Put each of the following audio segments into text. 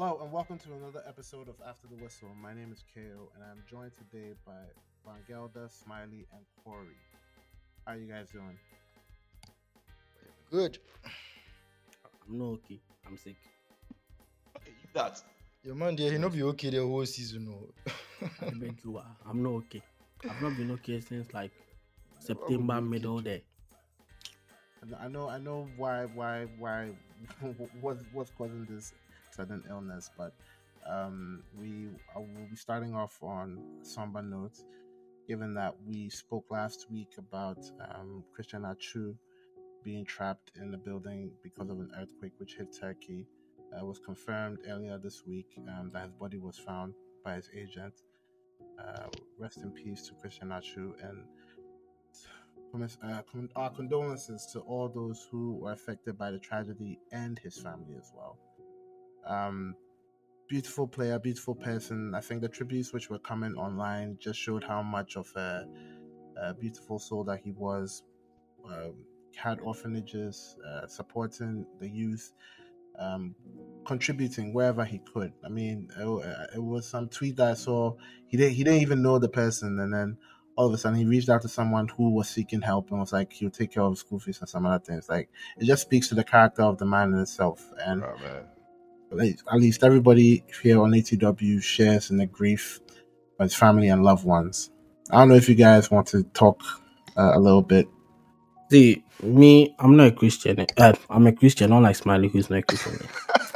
Hello and welcome to another episode of After the Whistle. My name is KO and I'm joined today by Vangelda, Smiley, and Corey. How are you guys doing? Good. I'm not okay. I'm sick. Okay, you that. Your man there, he not be okay the whole season. No. I beg you. uh, I'm not okay. I've not been okay since like September middle there. I know, I know why, why, why, what, what's causing this sudden illness, but um, we will be starting off on somber notes, given that we spoke last week about um, Christian Atsu being trapped in the building because of an earthquake which hit Turkey. Uh, was confirmed earlier this week um, that his body was found by his agent. Uh, rest in peace to Christian Atsu and uh, our condolences to all those who were affected by the tragedy and his family as well. Um, beautiful player, beautiful person. I think the tributes which were coming online just showed how much of a, a beautiful soul that he was. Um, had orphanages, uh, supporting the youth, um, contributing wherever he could. I mean, it, it was some tweet that I saw. He didn't. He didn't even know the person, and then all of a sudden he reached out to someone who was seeking help and was like, he'll take care of school fees and some other things. Like it just speaks to the character of the man in itself. And Oh at least everybody here on ATW shares in the grief of his family and loved ones. I don't know if you guys want to talk uh, a little bit. See, me, I'm not a Christian. Uh, I'm a Christian, unlike Smiley, who's not a Christian.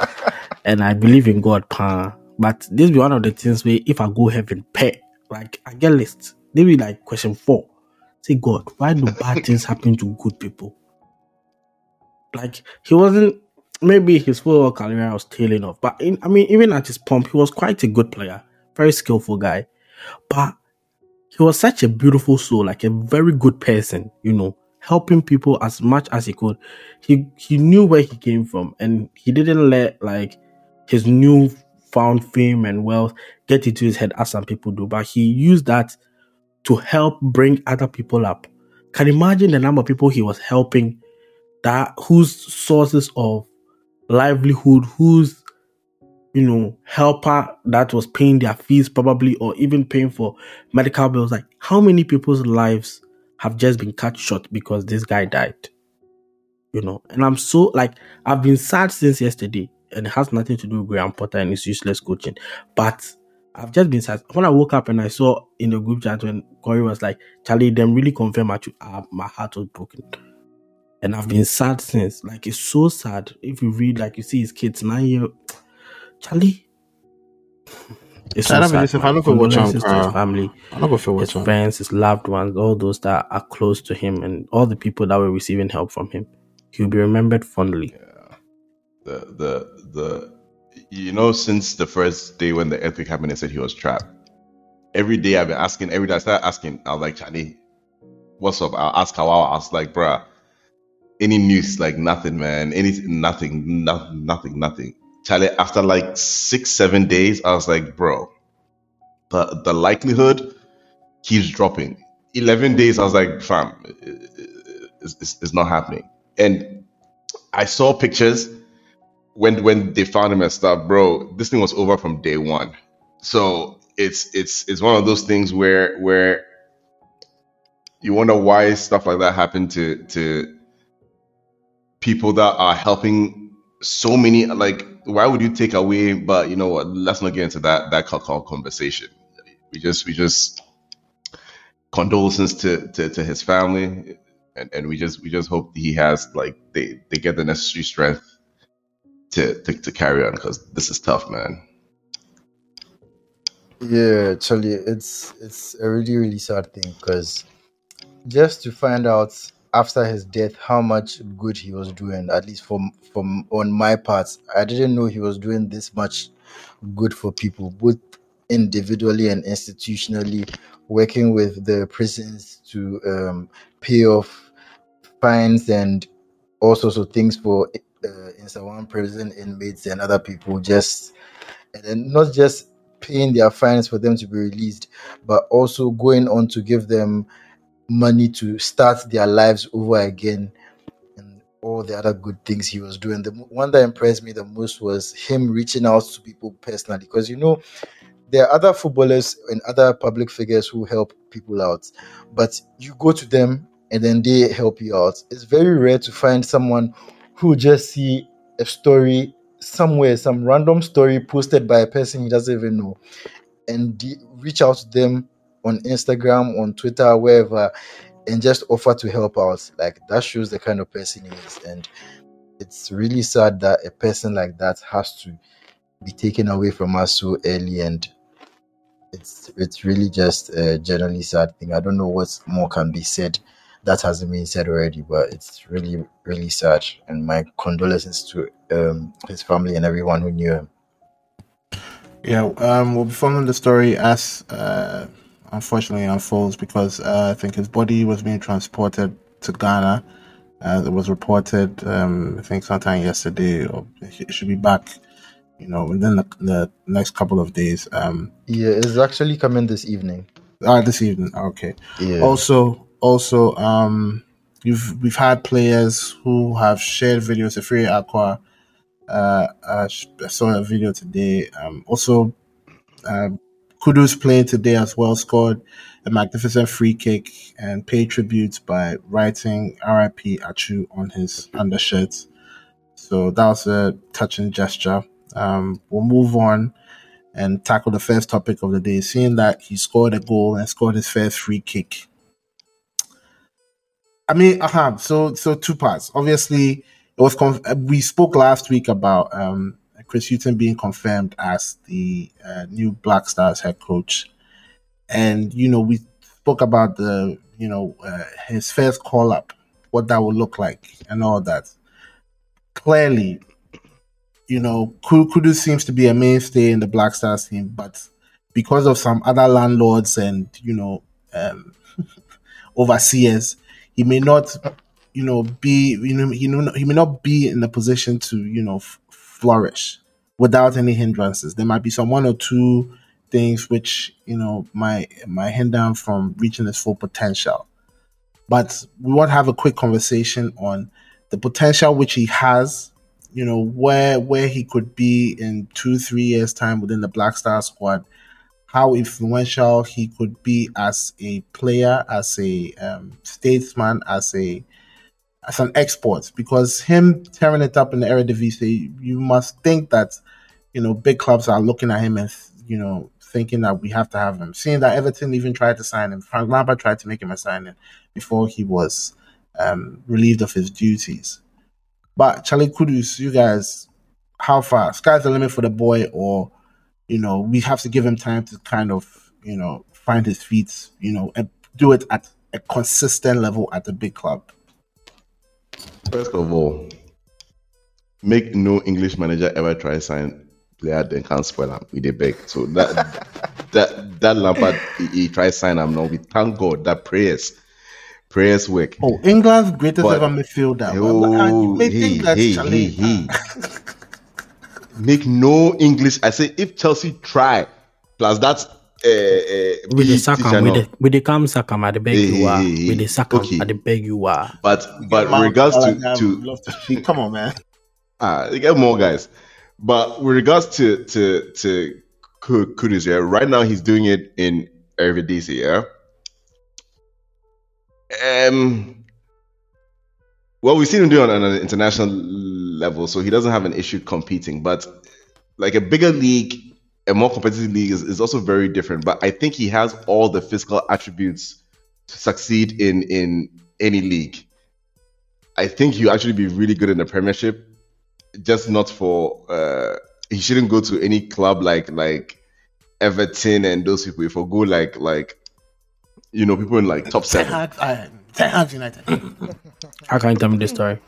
and I believe in God, pa. But this be one of the things where if I go heaven, pay like I get list. They be like question four. Say God, why do bad things happen to good people? Like he wasn't. Maybe his football career was tailing off, but in, I mean, even at his pump, he was quite a good player, very skillful guy. But he was such a beautiful soul, like a very good person, you know, helping people as much as he could. He he knew where he came from, and he didn't let like his new found fame and wealth get into his head as some people do. But he used that to help bring other people up. Can you imagine the number of people he was helping that whose sources of livelihood, whose you know, helper that was paying their fees probably or even paying for medical bills. Like how many people's lives have just been cut short because this guy died? You know, and I'm so like I've been sad since yesterday, and it has nothing to do with Graham Potter and his useless coaching. But I've just been sad. When I woke up and I saw in the group chat when Corey was like, Charlie, them really confirm my, uh, my heart was broken. And I've been sad since. Like it's so sad. If you read, like you see his kids nine year Charlie. It's so never sad, listen, man. I don't go watch to his family, I'm not gonna his friends, his loved ones, all those that are close to him, and all the people that were receiving help from him. He'll be remembered fondly. Yeah. The the the you know, since the first day when the earthquake happened, they said he was trapped. Every day I've been asking, every day I start asking, I was like, Charlie, what's up? I'll ask how I was like, bruh, any news? Like nothing, man. Anything, nothing, nothing, nothing, nothing. Charlie, after like six, seven days, I was like, bro, the the likelihood keeps dropping. Eleven days, I was like, fam, it's, it's, it's not happening. And I saw pictures when when they found him and stuff, bro. This thing was over from day one. So it's it's it's one of those things where where you wonder why stuff like that happened to to people that are helping so many like why would you take away but you know what let's not get into that that conversation. We just we just condolences to to, to his family and, and we just we just hope he has like they they get the necessary strength to to, to carry on because this is tough man. Yeah, actually, it's it's a really really sad thing because just to find out after his death how much good he was doing, at least from from on my part, I didn't know he was doing this much good for people, both individually and institutionally, working with the prisons to um, pay off fines and all sorts of things for uh, Nsawam prison inmates and other people. Just and not just paying their fines for them to be released, but also going on to give them money to start their lives over again and all the other good things he was doing. The one that impressed me the most was him reaching out to people personally, because you know there are other footballers and other public figures who help people out, but you go to them and then they help you out. It's very rare to find someone who just see a story somewhere, some random story posted by a person he doesn't even know, and de- reach out to them on Instagram, on Twitter, wherever, and just offer to help out. Like that shows the kind of person he is, and it's really sad that a person like that has to be taken away from us so early and it's it's really just a generally sad thing. I don't know what more can be said that hasn't been said already, but it's really really sad. And my condolences to um, his family and everyone who knew him. Yeah, um, we'll be following the story as uh, unfortunately unfolds because uh, I think his body was being transported to Ghana. As it was reported, um, I think sometime yesterday, or it should be back, you know, within the, the next couple of days. Um, Yeah, it's actually coming this evening. ah, this evening. Okay. Yeah. Also, also, um, you've we've had players who have shared videos. Free Aqua, uh, uh, I saw a video today. Um, also, um, Kudus playing today as well scored a magnificent free kick and paid tribute by writing "R.I.P. Atsu" on his undershirt. So that was a touching gesture. Um, we'll move on and tackle the first topic of the day, seeing that he scored a goal and scored his first free kick. I mean, uh-huh, so so two parts. Obviously, it was conf- we spoke last week about um, Chris Hughton being confirmed as the uh, new Black Stars head coach, and you know we spoke about the you know uh, his first call up, what that would look like, and all that. Clearly, you know, Ku- Kudus seems to be a mainstay in the Black Stars team, but because of some other landlords and you know um, overseers, he may not, you know, be you know he may not be in a position to you know flourish without any hindrances. There might be some one or two things which you know might might hinder him from reaching his full potential. But we want to have a quick conversation on the potential which he has you know where where he could be in two three years time within the black star squad how influential he could be as a player as a um, statesman as a as an export because him tearing it up in the Eredivisie you must think that you know big clubs are looking at him and you know thinking that we have to have him seeing that Everton even tried to sign him Frank Lampard tried to make him a signing before he was um, relieved of his duties but Charlie Kudus, you guys, how far? Sky's the limit for the boy, or you know, we have to give him time to kind of, you know, find his feet, you know, and do it at a consistent level at the big club. First of all, make no English manager ever try sign player then can't spoil him with a beg. So that that that Lampard he, he try sign him now. We thank God that prayers prayers work. Oh, England's greatest But- ever midfielder. Oh, you may hey, think that hey, Charlie, hey, hey. Make no English. I say if Chelsea try, plus that uh, uh, With the BT Saka, with the with the come Saka, I beg Hey, you are. hey, hey, With the Saka, okay. I beg you are. But but Mount regards to to love to speak. Come on, man. Ah, they get more guys. But with regards to to to Ku- Kudus, yeah, right now he's doing it in Eredivisie, yeah. Um, well, we've seen him do it on an international level, so he doesn't have an issue competing. But like a bigger league, a more competitive league is, is also very different. But I think he has all the physical attributes to succeed in in any league. I think he'll actually be really good in the Premiership just not for uh he shouldn't go to any club like like Everton and those people. If I go like like you know people in like top Ten seven. Hag, uh, Ten Hag United. How can you tell me this story?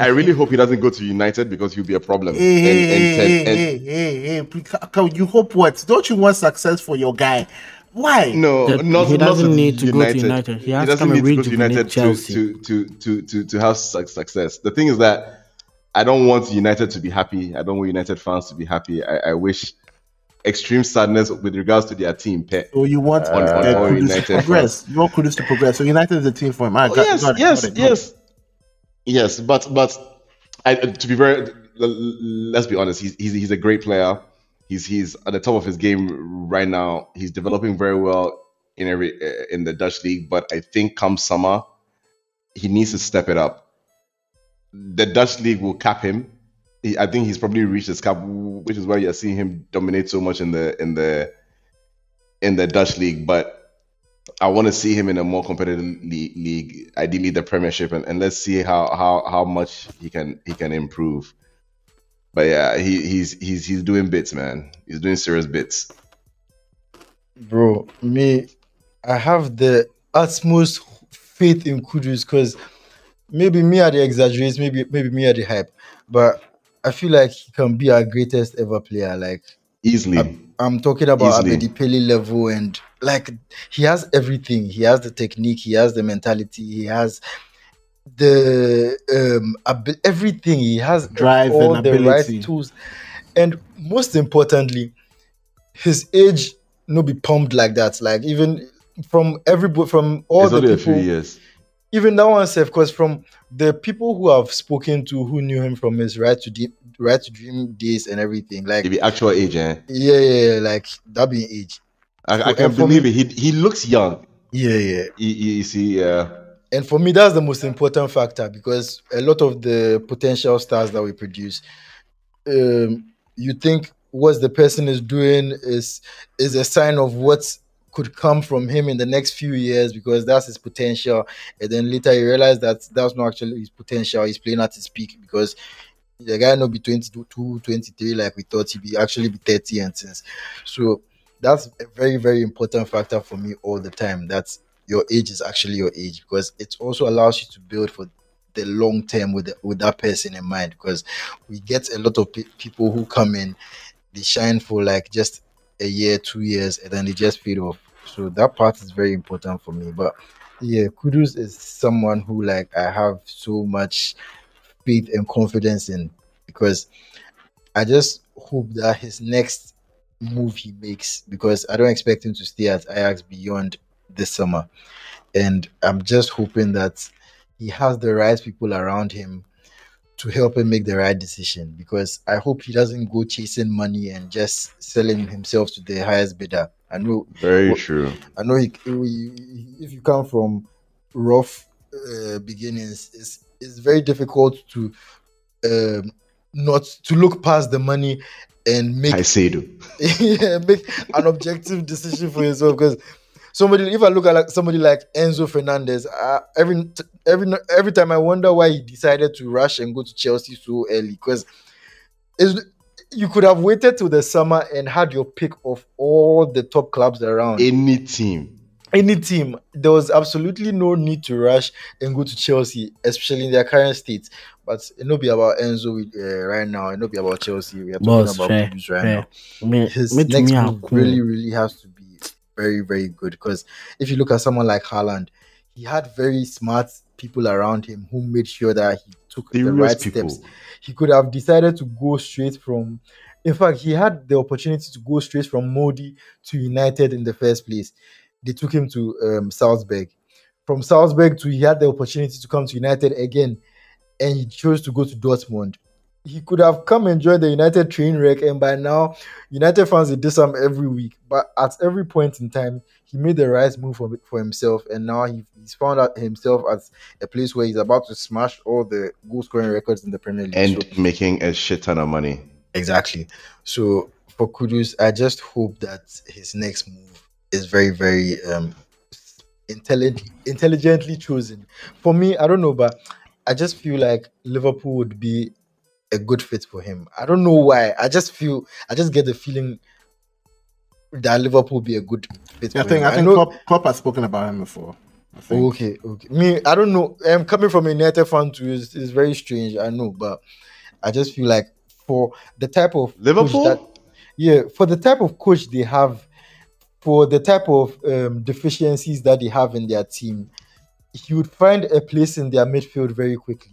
I really hope he doesn't go to United because he'll be a problem. Hey, hey, hey, and, hey, and, and, hey, hey, hey, hey. You hope what? Don't you want success for your guy? Why? no, That not he doesn't to need to go to United. United. He has to doesn't come and need to go to United to, Chelsea. to, to, to, to, to have success. The thing is that I don't want United to be happy. I don't want United fans to be happy. I, I wish extreme sadness with regards to their team. Pe- So you want uh, on all Kudus United to progress? You want Kudus to progress? So United is the team for him. I Oh, got, yes, got it, yes, got it, got it. yes. Yes, but but I, to be very, let's be honest. He's, he's he's a great player. He's he's at the top of his game right now. He's developing very well in every in the Dutch league. But I think come summer, he needs to step it up. The Dutch league will cap him. I think he's probably reached his cap, which is why you're seeing him dominate so much in the in the in the Dutch league. But I want to see him in a more competitive league, ideally the Premiership, and, and let's see how, how how much he can he can improve. But yeah, he, he's he's he's doing bits, man. He's doing serious bits. Bro, me, I have the utmost faith in Kudus because maybe me are the exaggerates, maybe maybe me are the hype, but I feel like he can be our greatest ever player. Like easily. I'm, I'm talking about Abedi Pele level, and like he has everything. He has the technique, he has the mentality, he has the um ab- everything. He has drive all and the ability. right tools, and most importantly, his age no be pumped like that. Like even from every from all it's the only people, a few years. even that one, self, because from the people who have spoken to who knew him from his right to deep right to dream days and everything. Like the actual age, eh? Yeah, yeah, yeah like that being age. I, I can believe me, it. He he looks young. Yeah, yeah. You, see, yeah. And for me, that's the most important factor because a lot of the potential stars that we produce, um, you think what the person is doing is is a sign of what could come from him in the next few years because that's his potential, and then later you realize that that's not actually his potential. He's playing at his peak because the guy not be 22, 23 like we thought he'd be actually be 30 and since. So that's a very, very important factor for me all the time. That's your age is actually your age because it also allows you to build for the long term with the, with that person in mind because we get a lot of pe- people who come in they shine for like just a year two years and then they just fade off so that part is very important for me but yeah Kudus is someone who like i have so much faith and confidence in because I just hope that his next move he makes because I don't expect him to stay at Ajax beyond this summer. And I'm just hoping that he has the right people around him to help him make the right decision because I hope he doesn't go chasing money and just selling himself to the highest bidder. I know very true. I know he, he, if you come from rough uh, beginnings, it's it's very difficult to um, not to look past the money and make I say do yeah, make an objective decision for yourself because somebody if I look at like somebody like Enzo Fernandez uh, every every every time I wonder why he decided to rush and go to Chelsea so early because you could have waited till the summer and had your pick of all the top clubs around. Any team. Any team, there was absolutely no need to rush and go to Chelsea, especially in their current state. But it not be about Enzo uh, right now. It not be about Chelsea. We are talking Boss, about fair, right fair. now. Me, His me next move cool. really, really has to be very, very good. Because if you look at someone like Haaland, he had very smart people around him who made sure that he took the, the right people. steps. He could have decided to go straight from. In fact, he had the opportunity to go straight from Molde to United in the first place they took him to um, Salzburg. From Salzburg to he had the opportunity to come to United again, and he chose to go to Dortmund. He could have come and joined the United train wreck, and by now, United fans did some every week. But at every point in time, he made the right move for, for himself, and now he, he's found out himself as a place where he's about to smash all the goal scoring records in the Premier League and so, making a shit ton of money. Exactly. So for Kudus, I just hope that his next move is very very um intelligent intelligently chosen. For me, I don't know, but I just feel like Liverpool would be a good fit for him. I don't know why. I just feel I just get the feeling that Liverpool would be a good fit. Yeah, I think him. I think I know, Klopp, Klopp has spoken about him before. Okay, okay. Me, I don't know. I'm um, coming from a United fan too It's, is very strange. I know, but I just feel like for the type of Liverpool, that, yeah, for the type of coach they have for the type of um, deficiencies that they have in their team, he would find a place in their midfield very quickly.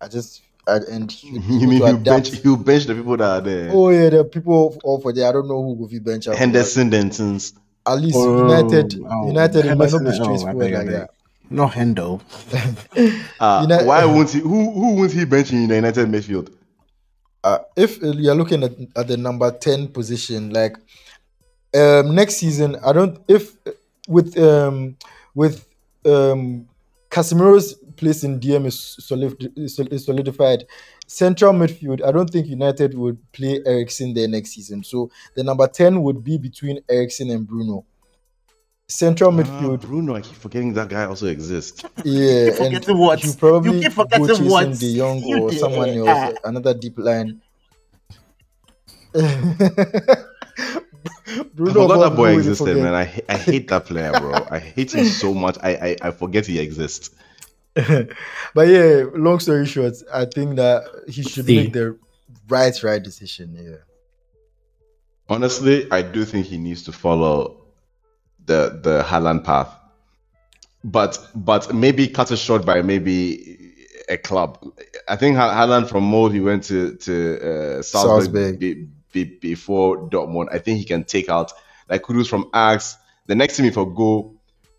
I just I, and he you mean you bench you bench the people that are there? Oh yeah, the people all for there. I don't know who will be bench. Henderson, Dentons. At least oh, United, oh, United, it might not be straightforward oh, like that. No Hendo. Uh, United- why won't he? Who who won't he bench in the United midfield? uh, if you're looking at, at the number 10 position like um next season i don't if with um with um casemiro's place in dm is, solid, is sol- is solidified central midfield i don't think united would play Eriksen there next season so the number 10 would be between Eriksen and bruno central Ah, midfield Bruno, I keep forgetting that guy also exists. yeah keep and forgetting what? you probably You keep go forgetting chasing what? de Jong You or did. someone else Ah. another deep line I Bruno forgot that boy existed, man. I I hate that player, bro. I hate him so much. I I, I forget he exists. but yeah, long story short, I think that he should See. make the right right decision. Yeah. Honestly, I do think he needs to follow the the Haaland path, but but maybe cut it short by maybe a club. I think Ha- Haaland from Molde he went to to uh, Salzburg, Salzburg. Be, be, before Dortmund. I think he can take out like Kudus from Ajax. The next team if I go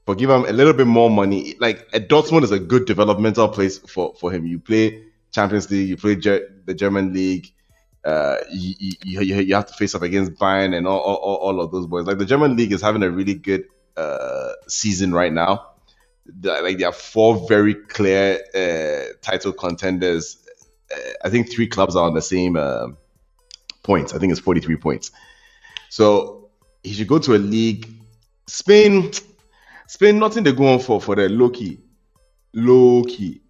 for give him a little bit more money. Like Dortmund is a good developmental place for for him. You play Champions League, you play Ger- the German league. Uh, you, you, you, have to face up against Bayern and all, all, all of those boys. Like the German league is having a really good uh, season right now. Like there are four very clear uh, title contenders. Uh, I think three clubs are on the same um points. I think it's 43 points. So he should go to a league. Spain, Spain, nothing they go on for for the low key, low key.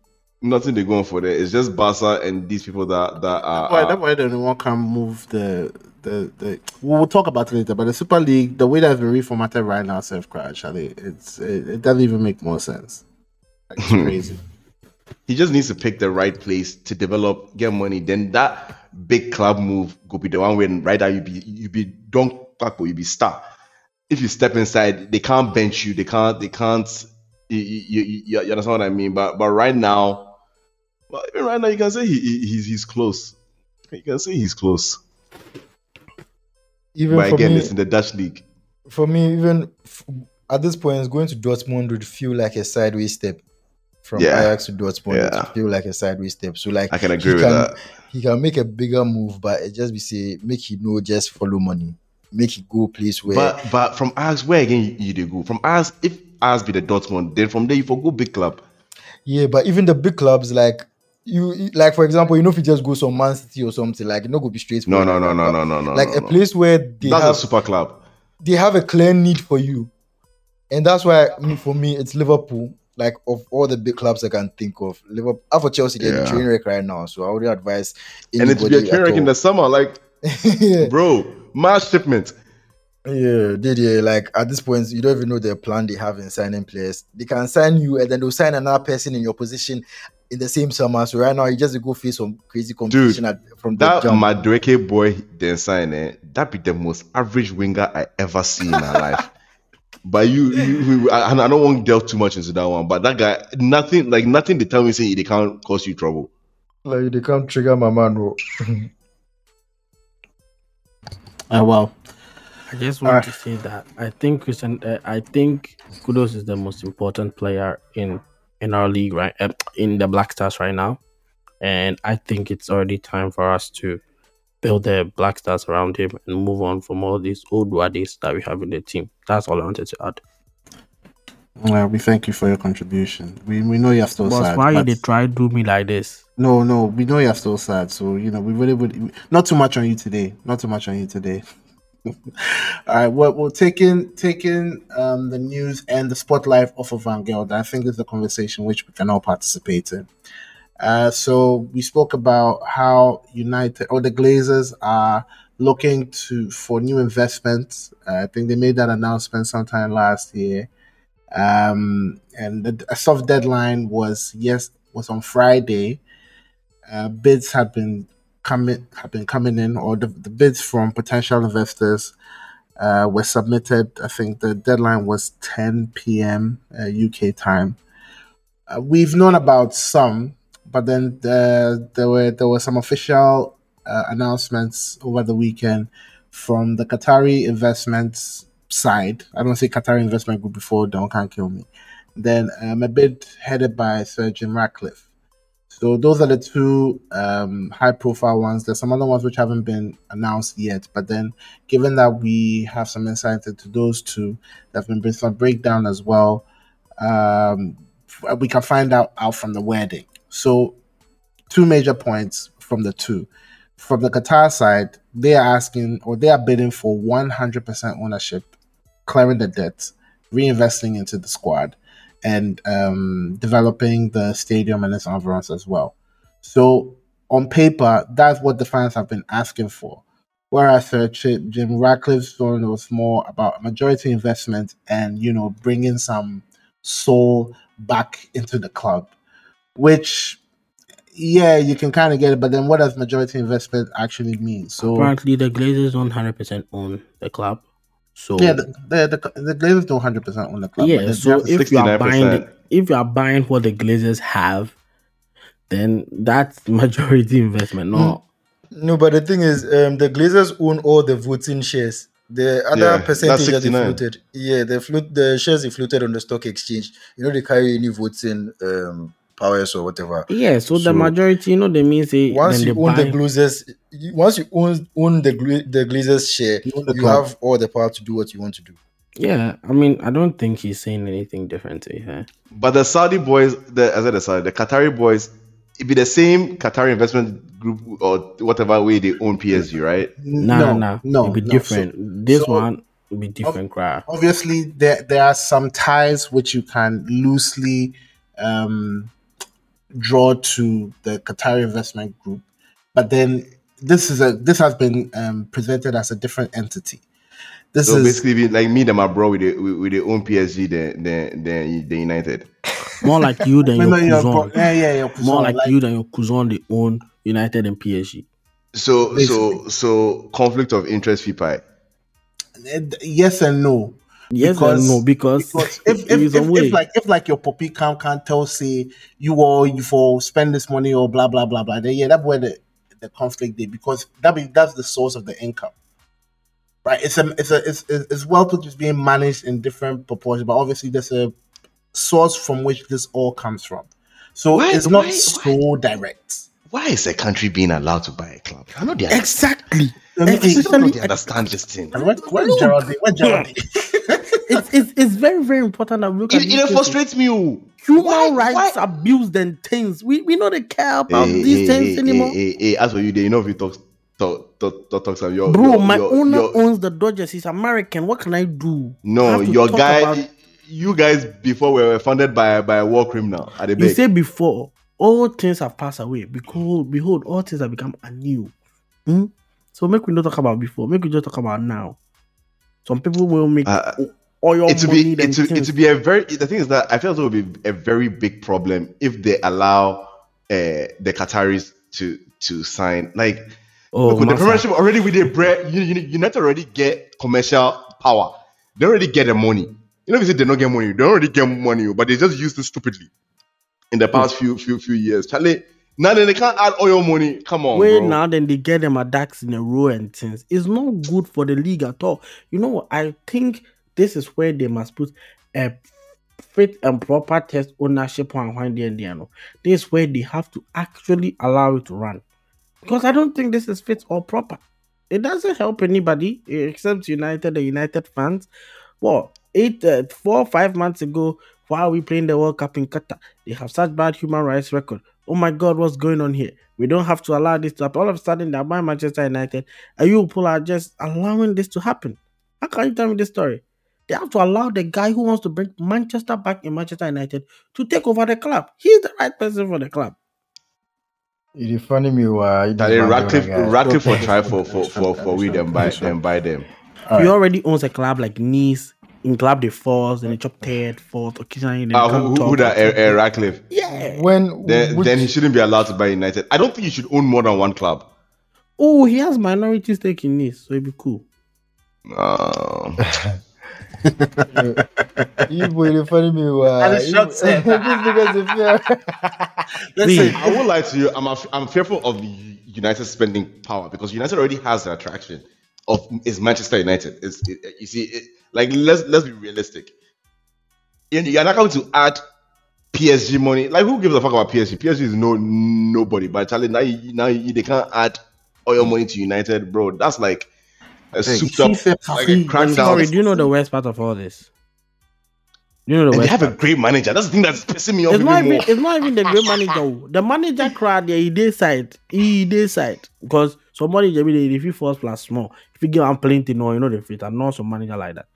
Nothing they go on for there. It's just Barca and these people that that are. Why, that's why the one can move the the the. We'll talk about it later, but the Super League, the way that's been reformatted right now, self crash. Actually, it's it, it doesn't even make more sense. Like, it's crazy. he just needs to pick the right place to develop, get money. Then that big club move could be the one when right now you be you be don't talk but you be star. If you step inside, they can't bench you. They can't. They can't. You, you, you, you understand what I mean? But but right now, well, even right now, you can say he, he- he's he's close. You can say he's close. Even but for again, me, it's in the Dutch league. for me, even f- at this point, going to Dortmund would feel like a sideways step from Yeah. Ajax to Dortmund. It Yeah. would feel like a sideways step. So like I can agree with can, that. He can make a bigger move, but it just be say make he know just follow money, make he go place where But but from Ajax, where again you, you dey go? From Ajax, if Ajax be the Dortmund, then from there you for go big club. Yeah, but even the big clubs, like you, like for example, you know, if you just go some Man City or something, like you know, go be straight. No, no, no, no, no, no, no. Like no, a no. place where they That's have a super club. they have a clear need for you, and that's why me- for me it's Liverpool. Like of all the big clubs I can think of, Liverpool. For Chelsea, they're Yeah. the train wreck right now, so I would advise And it's be a train wreck in the summer, like bro, mass shipment. yeah, they, they like at this point you don't even know the plan they have in signing players. They can sign you and then they'll sign another person in your position in the same summer. So right now you just go face some crazy competition at, from That. Madueke boy then sign eh, that be the most average winger I ever see in my life. But you, you, you I, I don't want to delve too much into that one. But that guy, nothing like nothing. They tell me say they can't cause you trouble. Like they can't trigger my man. bro. Uh, well, I just want Alright. to say that I think Christian, uh, I think Kudus is the most important player in in our league, right? Uh, in the Black Stars right now, and I think it's already time for us to build the Black Stars around him and move on from all these old waddies that we have in the team. That's all I wanted to add. Well, we thank you for your contribution. We we know you're still Boss, sad. why you but- they try do me like this? No, no, we know you're still sad. So you know, we really would not too much on you today. Not too much on you today. All right, well, we're taking taking um, the news and the spotlight off of Van Gelder. I think this is a conversation which we can all participate in. Uh, so we spoke about how United or the Glazers are looking to for new investments. Uh, I think they made that announcement sometime last year, um, and the, a soft deadline was yes was on Friday. Uh, bids have been coming have been coming in, or the, the bids from potential investors uh, were submitted. I think the deadline was 10 p.m. Uh, UK time. Uh, we've known about some, but then the, there were there were some official uh, announcements over the weekend from the Qatari investments side. I don't say Qatari investment group before. Don't can't kill me. then um, a bid headed by Sir Jim Ratcliffe. So those are the two um, high-profile ones. There's some other ones which haven't been announced yet, but then given that we have some insight into those two, there's been some breakdown as well. Um, we can find out out from the wedding. So two major points from the two. From the Qatar side, they are asking or they are bidding for 100% ownership, clearing the debt, reinvesting into the squad, and um, developing the stadium and its environs as well. So on paper, that's what the fans have been asking for. Whereas Sir Jim Ratcliffe's one was more about majority investment and you know bringing some soul back into the club, which yeah, you can kind of get it, but then what does majority investment actually mean? So apparently, the Glazers don't hundred percent own the club. So yeah, the the, the, the Glazers don't hundred percent own the club. Yeah, so if you are buying the, if you are buying what the Glazers have, then that's majority investment. No, no, but the thing is, um, the Glazers own all the voting shares. The other yeah, percentage that they floated, yeah, the float the shares they floated on the stock exchange. You know, they carry any voting um powers or whatever. Yeah, so, so the majority, you know, they mean say once you own buy... the Glazers, once you own own the the Glazers share, you, you have all the power to do what you want to do. Yeah, I mean, I don't think he's saying anything different to her. But the Saudi boys, the as I said, the Qatari boys, it be the same Qatari investment group or whatever way they own PSG, right? No, no, no, no it'd be no. different. So, this so, one would be different. Crap. Obviously, there there are some ties which you can loosely um, draw to the Qatari investment group, but then this is a this has been um, presented as a different entity. This so is basically like me and my bro with the with, the own PSG than than than the United. More like you than your cousin. Yeah, yeah, your cousin. More like, like, you than your cousin. They own United and PSG. So basically. so so conflict of interest, FIPI. Yes and no. Yes because, and no, because, because if, if, if, if, like if like your puppy can't can't tell say you or you for spend this money or blah blah blah blah, then yeah, that's where the, the conflict is because that be that's the source of the income. Right, it's a it's a it's, it's wealth put just being managed in different proportions, but obviously there's a source from which this all comes from. So why, it's not why, so why, direct. Why is a country being allowed to buy a club? I know exactly. I, mean, I don't understand this thing. Where, where Geraldine? Where Geraldine? it's, it's, it's very, very important that we look it, at it. frustrates me. Oh. Human why, rights why? abuse and things. We we don't care about hey, these hey, things hey, anymore. Hey, hey, as for you, they you know if you talk talk talk, talk, talk some, your, bro, your, my your, owner your, owns the Dodgers. He's American. What can I do? No, your guy. About... You guys before we were funded by by a war criminal. At the you say before all things have passed away. Because behold, all things have become anew. Hmm? So make we not talk about before. Make we just talk about now. Some people will make uh, oil it to be it to, it to be a very the thing is that I feel it would be a very big problem if they allow uh, the Qataris to to sign like oh, look, with the Premiership already with the bread United already get commercial power. They already get the money. You know, if you say they don't get money, they already get money, but they just use it stupidly in the past few few few years. Charlie, now then they can't add oil money. Come on, Wait, bro. now then they get them a ducks in a row and things. It's not good for the league at all. You know? I think this is where they must put a fit and proper test ownership on when they know. This is where they have to actually allow it to run. Because I don't think this is fit or proper. It doesn't help anybody except United, the United fans. Well, eight, uh, four, five months ago, while we playing the World Cup in Qatar, they have such bad human rights record oh my God, what's going on here? We don't have to allow this to happen. All of a sudden, they're Manchester United, and you people are just allowing this to happen. How can you tell me this story? They have to allow the guy who wants to bring Manchester back in Manchester United to take over the club. He's the right person for the club. It is funny me why Ratcliffe Ratcliffe for try for for for for we them buy them buy them. He already owns a club like Nice, in club they falls, then they chop third, fourth, occasionally. Uh, who, who, who that? Uh, Ratcliffe. Yeah. When then, which... then he shouldn't be allowed to buy United. I don't think he should own more than one club. Oh, he has minority stake in this, so it'd be cool. Um. you boy, funny me. Uh, Listen, I won't lie to you. I'm af- I'm fearful of United spending power because United already has the attraction of is Manchester United. Is it, you see, it, like let's let's be realistic. you're you're not going to add PSG money. Like who gives a fuck about PSG? PSG is no nobody. But Charlie, now you, now you, they can't add oil money to United, bro. That's like a souped up, like a cracked. Sorry, do you know the worst part of all this? You know the And they have a great manager. That's the thing that's pissing me off It's not even more. it's not even the great manager. oh. The manager cried there, he did side. He did side. Because somebody just be if you force plus small, if you give them plenty, no, you know the fit. I'm not some manager like that.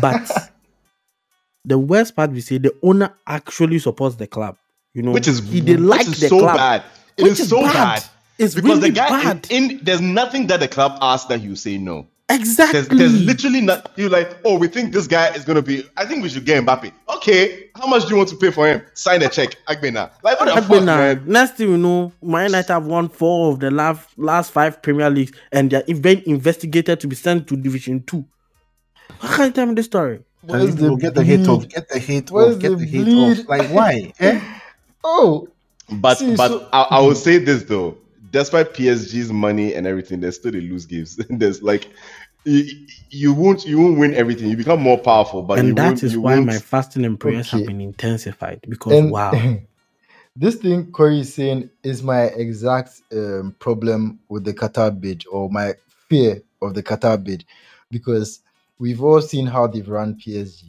But the worst part we say the owner actually supports the club. You know, which is he did which like is the so club. bad. It Which is is so bad. bad. It's because really the guy bad. In, in there's nothing that the club asks that you say no. Exactly. There's, there's literally not. You're like, oh, we think this guy is gonna be. I think we should get Mbappe. Okay, how much do you want to pay for him? Sign a check, Agbena. Like what the fuck, Agbena, man? next thing you know, Man United have won four of the last last five Premier Leagues, and they're even investigated to be sent to Division Two. How can you tell me this story? Where's the get the hate bleed? off, get the hate Where's off, get the the hate off. Like why? Eh? Oh, But See, but so- I, I will say this though. Despite PSG's money and everything, they still they lose games. There's like you, you won't you won't win everything. You become more powerful, but and that won't, you why won't- my fasting and prayers have been intensified because and wow. this thing Corey is saying is my exact um, problem with the Qatar bid or my fear of the Qatar bid because we've all seen how they've run PSG.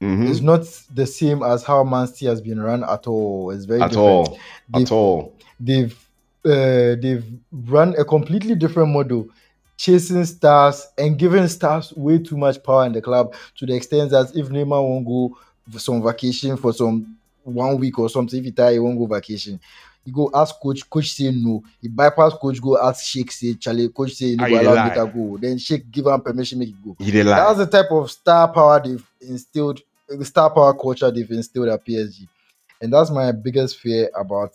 Mhm. It's not the same as how Man City has been run at all. It's very at different. all. They've, At all. they've uh, they've run a completely different model, chasing stars and giving stars way too much power in the club to the extent that if Neymar won't go for some vacation for some one week or something, if he tie, he won't go vacation. You go ask coach, coach say no. He bypass coach, go ask Sheikh say Charlie, coach say no, Ah, go allow me to go. Then Sheikh give him permission, make it go. He did lie. That's the type of star power they've instilled, the star power culture they've instilled at PSG. And that's my biggest fear about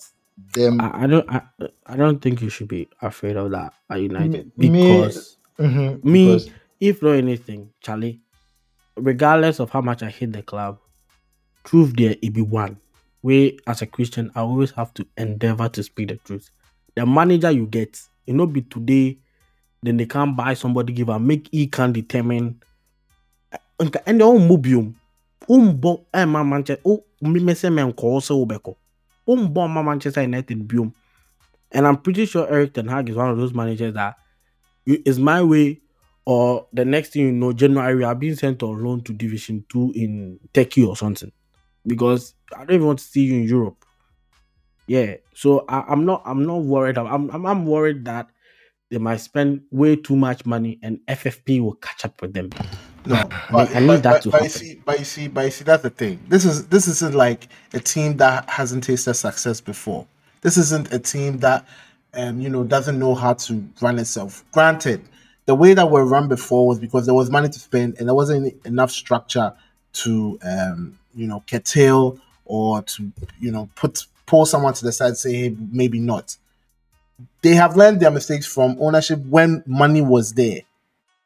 them. I, I don't I, I don't think you should be afraid of that at United Me- me- because Mhm, me, because- if not anything, Charlie, regardless of how much I hate the club, truth there it be one. Where as a Christian, I always have to endeavor to speak the truth. The manager you get, it not be today, then they can't buy somebody give and make he can determine nka ɛnna ɔmmɔ wombɔ ɛma manchester wo mmemme sɛ menkɔɔ sɛ wobɛkɔ wombɔ ma manchester united boom. and i'm pretty sure eric ten hag is one of those managers that is my way or the next thing you know january are being sent on loan to division 2 in turkey or something. Because i don't even want to see you in europe. Yeah so I, i'm not i'm not worried I'm, I'm i'm worried that they might spend way too much money and ffp will catch up with them No, but, I need that to but you happen. see, but you see, but you see, that's the thing. This is this isn't like a team that hasn't tasted success before. This isn't a team that, um, you know, doesn't know how to run itself. Granted, the way that we're run before was because there was money to spend and there wasn't enough structure to, um, you know, curtail or to, you know, put pull someone to the side, say, hey, maybe not. They have learned their mistakes from ownership when money was there.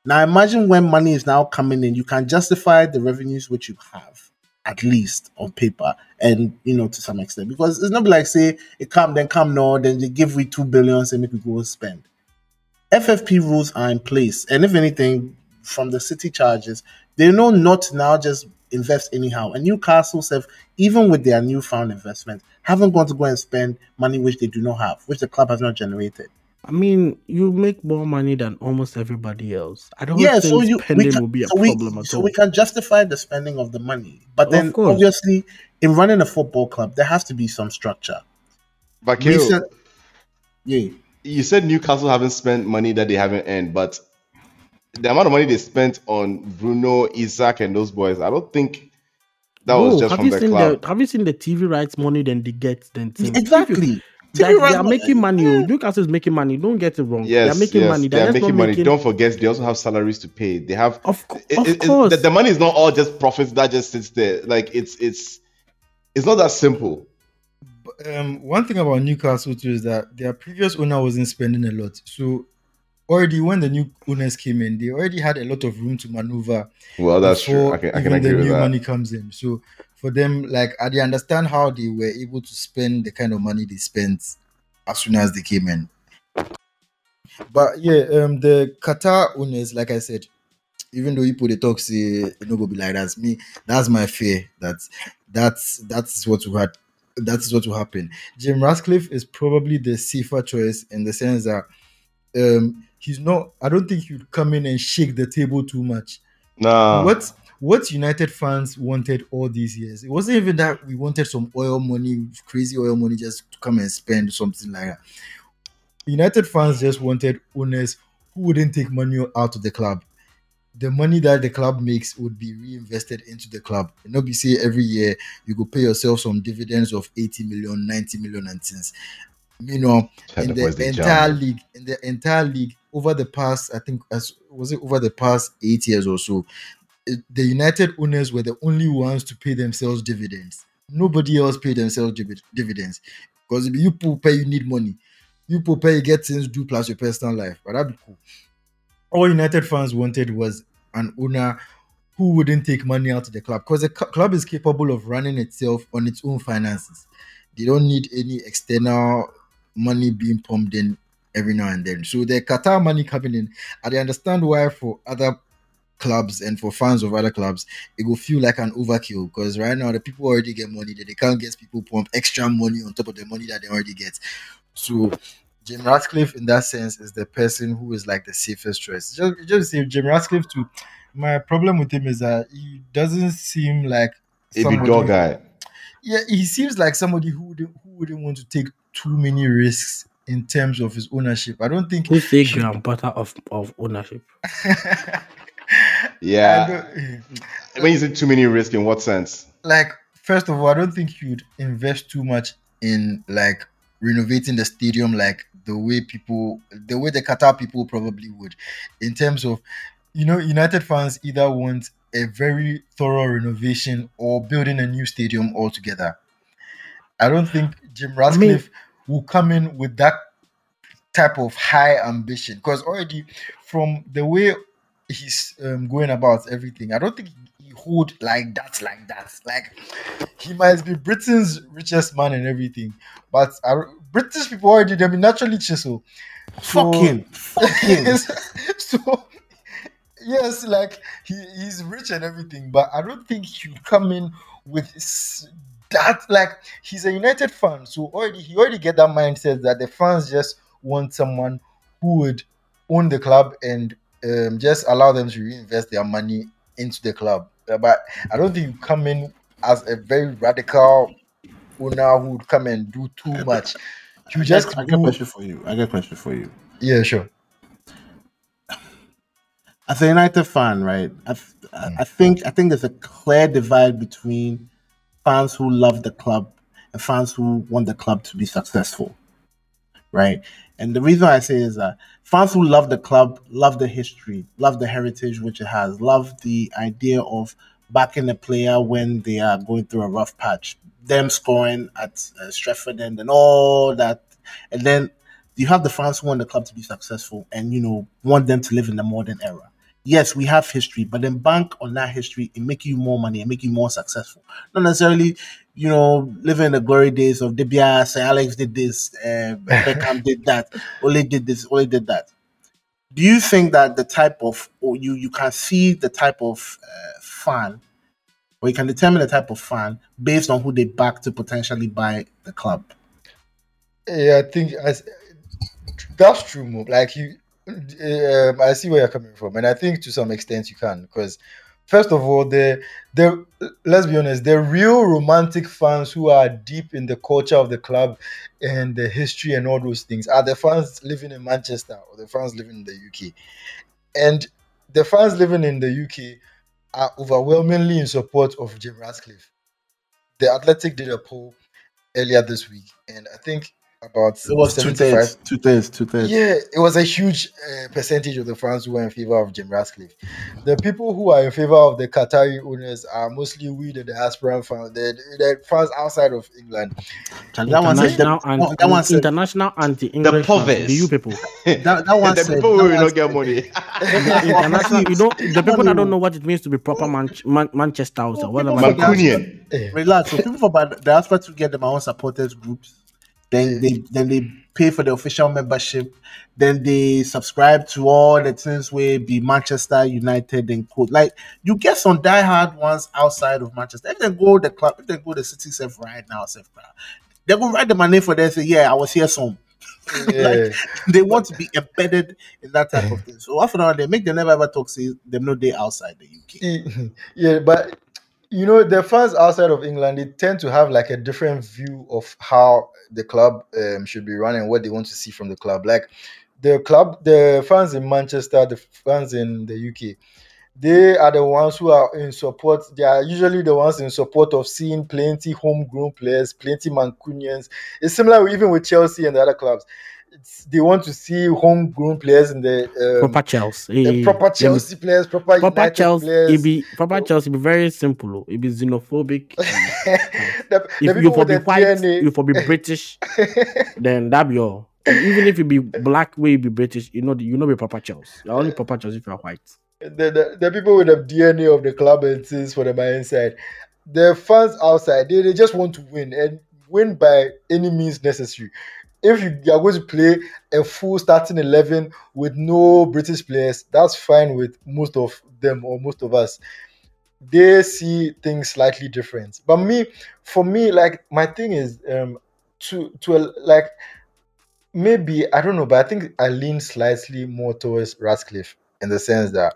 Now imagine when money is now coming in, you can justify the revenues which you have, at least on paper, and you know to some extent, because it's not like say it come then come no, then they give we two billions and make we go spend. FFP rules are in place, and if anything, from the city charges, they know not now just invest anyhow. And Newcastle have, even with their newfound investment, haven't gone to go and spend money which they do not have, which the club has not generated. I mean, you make more money than almost everybody else. I don't yeah, think so you spending we can, will be a so we, problem at so all. we can justify the spending of the money, but then obviously in running a football club there has to be some structure. But Kale, Recent- yeah, you said Newcastle haven't spent money that they haven't earned, but the amount of money they spent on Bruno, Isak, and those boys, I don't think that was just have from you the seen club. the have you seen the TV rights money then they get then thing? exactly. They, they are making money. oh. Newcastle is making money. Don't get it wrong. Yes, they are making yes, money. they They're making money. making. Don't forget, they also have salaries to pay. They have Of, it- of it- it- course. the, the money is not all just profits that just sits there. Like it's it's it's not that simple. um, one thing about Newcastle too is that their previous owner wasn't spending a lot. So already when the new owners came in, they already had a lot of room to maneuver Well, that's true. I can I even can agree the with new that. money comes in. So for them, like I they understand how they were able to spend the kind of money they spent as soon as they came in. But yeah, um, the Qatar owners, like I said, even though people they talk say it no go be like that's Me, that's my fear. That that's that's what we had That is what will happen. Jim Ratcliffe is probably the safer choice in the sense that um he's not. I don't think he'd come in and shake the table too much. Nah. what what United fans wanted all these years. It wasn't even that we wanted some oil money, crazy oil money, just to come and spend something like that. United fans just wanted owners who wouldn't take money out of the club. The money that the club makes would be reinvested into the club. And say every year you go pay yourself some dividends of 80 million, 90 million and things. You know, in the entire jam. league, in the entire league, over the past, I think, as was it over the past eight years or so, the United owners were the only ones to pay themselves dividends. Nobody else paid themselves dividends because if you pay, you need money. You pay, you get things do plus your personal life. But that'd be cool. All United fans wanted was an owner who wouldn't take money out of the club because the club is capable of running itself on its own finances. They don't need any external money being pumped in every now and then. So the Qatar money coming in, I understand why for other clubs and for fans of other clubs, it will feel like an overkill because right now the people already get money that they can't get people pump extra money on top of the money that they already get. So Jim Ratcliffe, in that sense, is the person who is like the safest choice. Just, just say Jim Ratcliffe too. My problem with him is that he doesn't seem like a somebody- dog guy. yeah, he seems like somebody who wouldn't, who wouldn't want to take too many risks in terms of his ownership. I don't think Who say grand butter of, of ownership? Yeah. I don't- When you say too many risks, in what sense? like first of all, I don't think you'd invest too much in like renovating the stadium like the way people the way the Qatar people probably would in terms of you know United fans either want a very thorough renovation or building a new stadium altogether. I don't think Jim Ratcliffe will come in with that type of high ambition because already from the way he's um, going about everything, I don't think he hold like that, like that. Like he might be Britain's richest man and everything, but uh, British people already they be naturally chisel. So- Fucking, fucking. so yes, like he, he's rich and everything, but I don't think he'll come in with that. Like he's a United fan, so already he already get that mindset that the fans just want someone who would own the club and um, just allow them to reinvest their money into the club. Uh, But I don't think you come in as a very radical owner who would come and do too much. You just I got a question for you. I got a question for you. yeah, sure. As a United fan, right? I, I think I think there's a clear divide between fans who love the club and fans who want the club to be successful, right? And the reason I say is that fans who love the club love the history, love the heritage which it has, love the idea of backing a player when they are going through a rough patch, them scoring at uh, Stretford End and all that, and then you have the fans who want the club to be successful and you know want them to live in the modern era. Yes, we have history, but then bank on that history and make you more money and make you more successful. Not necessarily, you know, living in the glory days of Debia, say Alex did this, uh, Beckham did that, Ole did this, Ole did that. Do you think that the type of, or you you can see the type of uh, fan, or you can determine the type of fan based on who they back to potentially buy the club? Yeah, I think as that's true. Like you, um, I see where you're coming from, and I think to some extent you can, because first of all, the the let's be honest, the real romantic fans who are deep in the culture of the club and the history and all those things are the fans living in Manchester or the fans living in the UK, and the fans living in the UK are overwhelmingly in support of Jim Ratcliffe. The Athletic did a poll earlier this week, and I think about It was two 75 thirds, two thirds, two thirds. yeah, it was a huge uh, percentage of the fans who were in favor of Jim Ratcliffe. The people who are in favor of the Qatari owners are mostly we, the diaspora fans, the, the fans outside of England. That one said, International, that, anti, that one said, international anti-English. fans, povers. The you people. that, that one the said, people that who will not get money. international. You know, the people that don't know what it means to be proper Man- Man- Manchester or whatever. people they call it. Mancunian. Relax. So people from the diaspora to get their own supporters groups. Then they then they pay for the official membership. Then they subscribe to all the things where be Manchester United and quote. Like you get some diehard ones outside of Manchester. If they go the club, if they go the city self right now, self they go write the money for them. Say, yeah, I was here some. Yeah. like they want to be embedded in that type of thing. So often they make them never ever talk say them no day outside the UK. yeah, but you know the fans outside of England they tend to have like a different view of how the club um, should be run and what they want to see from the club. Like the club, the fans in Manchester, the fans in the UK, they are the ones who are in support. They are usually the ones in support of seeing plenty homegrown players, plenty Mancunians. It's similar even with Chelsea and the other clubs. It's, they want to see homegrown players in the um, proper Chelsea. the proper Chelsea players, proper, Proper United Chelsea, players. it be proper Chelsea. Be very simple. oh. It be xenophobic. the, the if you people for be the white, DNA. you for be British, then that be all. Even if you be black, way you be British, you know you know be proper Chelsea. You're only proper Chelsea if you're white. the, the, the people with the DNA of the club and things for the are inside. The fans outside, they, they just want to win and win by any means necessary. If you are going to play a full starting 11 with no British players, that's fine with most of them or most of us. They see things slightly different. But me, for me, like my thing is um to to a, like maybe I don't know, but I think I lean slightly more towards Ratcliffe in the sense that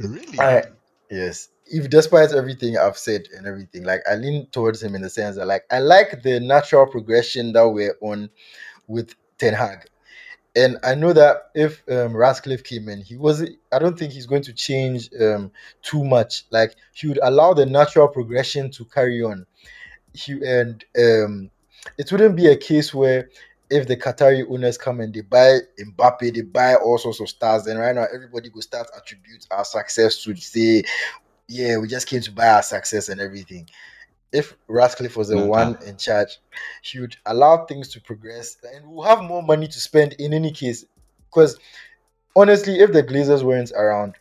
Really? I yes, if despite everything I've said and everything, like I lean towards him in the sense that like I like the natural progression that we're on with Ten Hag. And I know that if um, Ratcliffe came in, he was I don't think he's going to change um, too much. Like he would allow the natural progression to carry on. He and um, it wouldn't be a case where if the Qatari owners come and they buy Mbappe, they buy all sorts of stars, then right now everybody will start attribute our success to say, yeah, we just came to buy our success and everything. If Ratcliffe was the Mhm. one in charge, he would allow things to progress and we'll have more money to spend in any case. Because honestly, if the Glazers weren't around,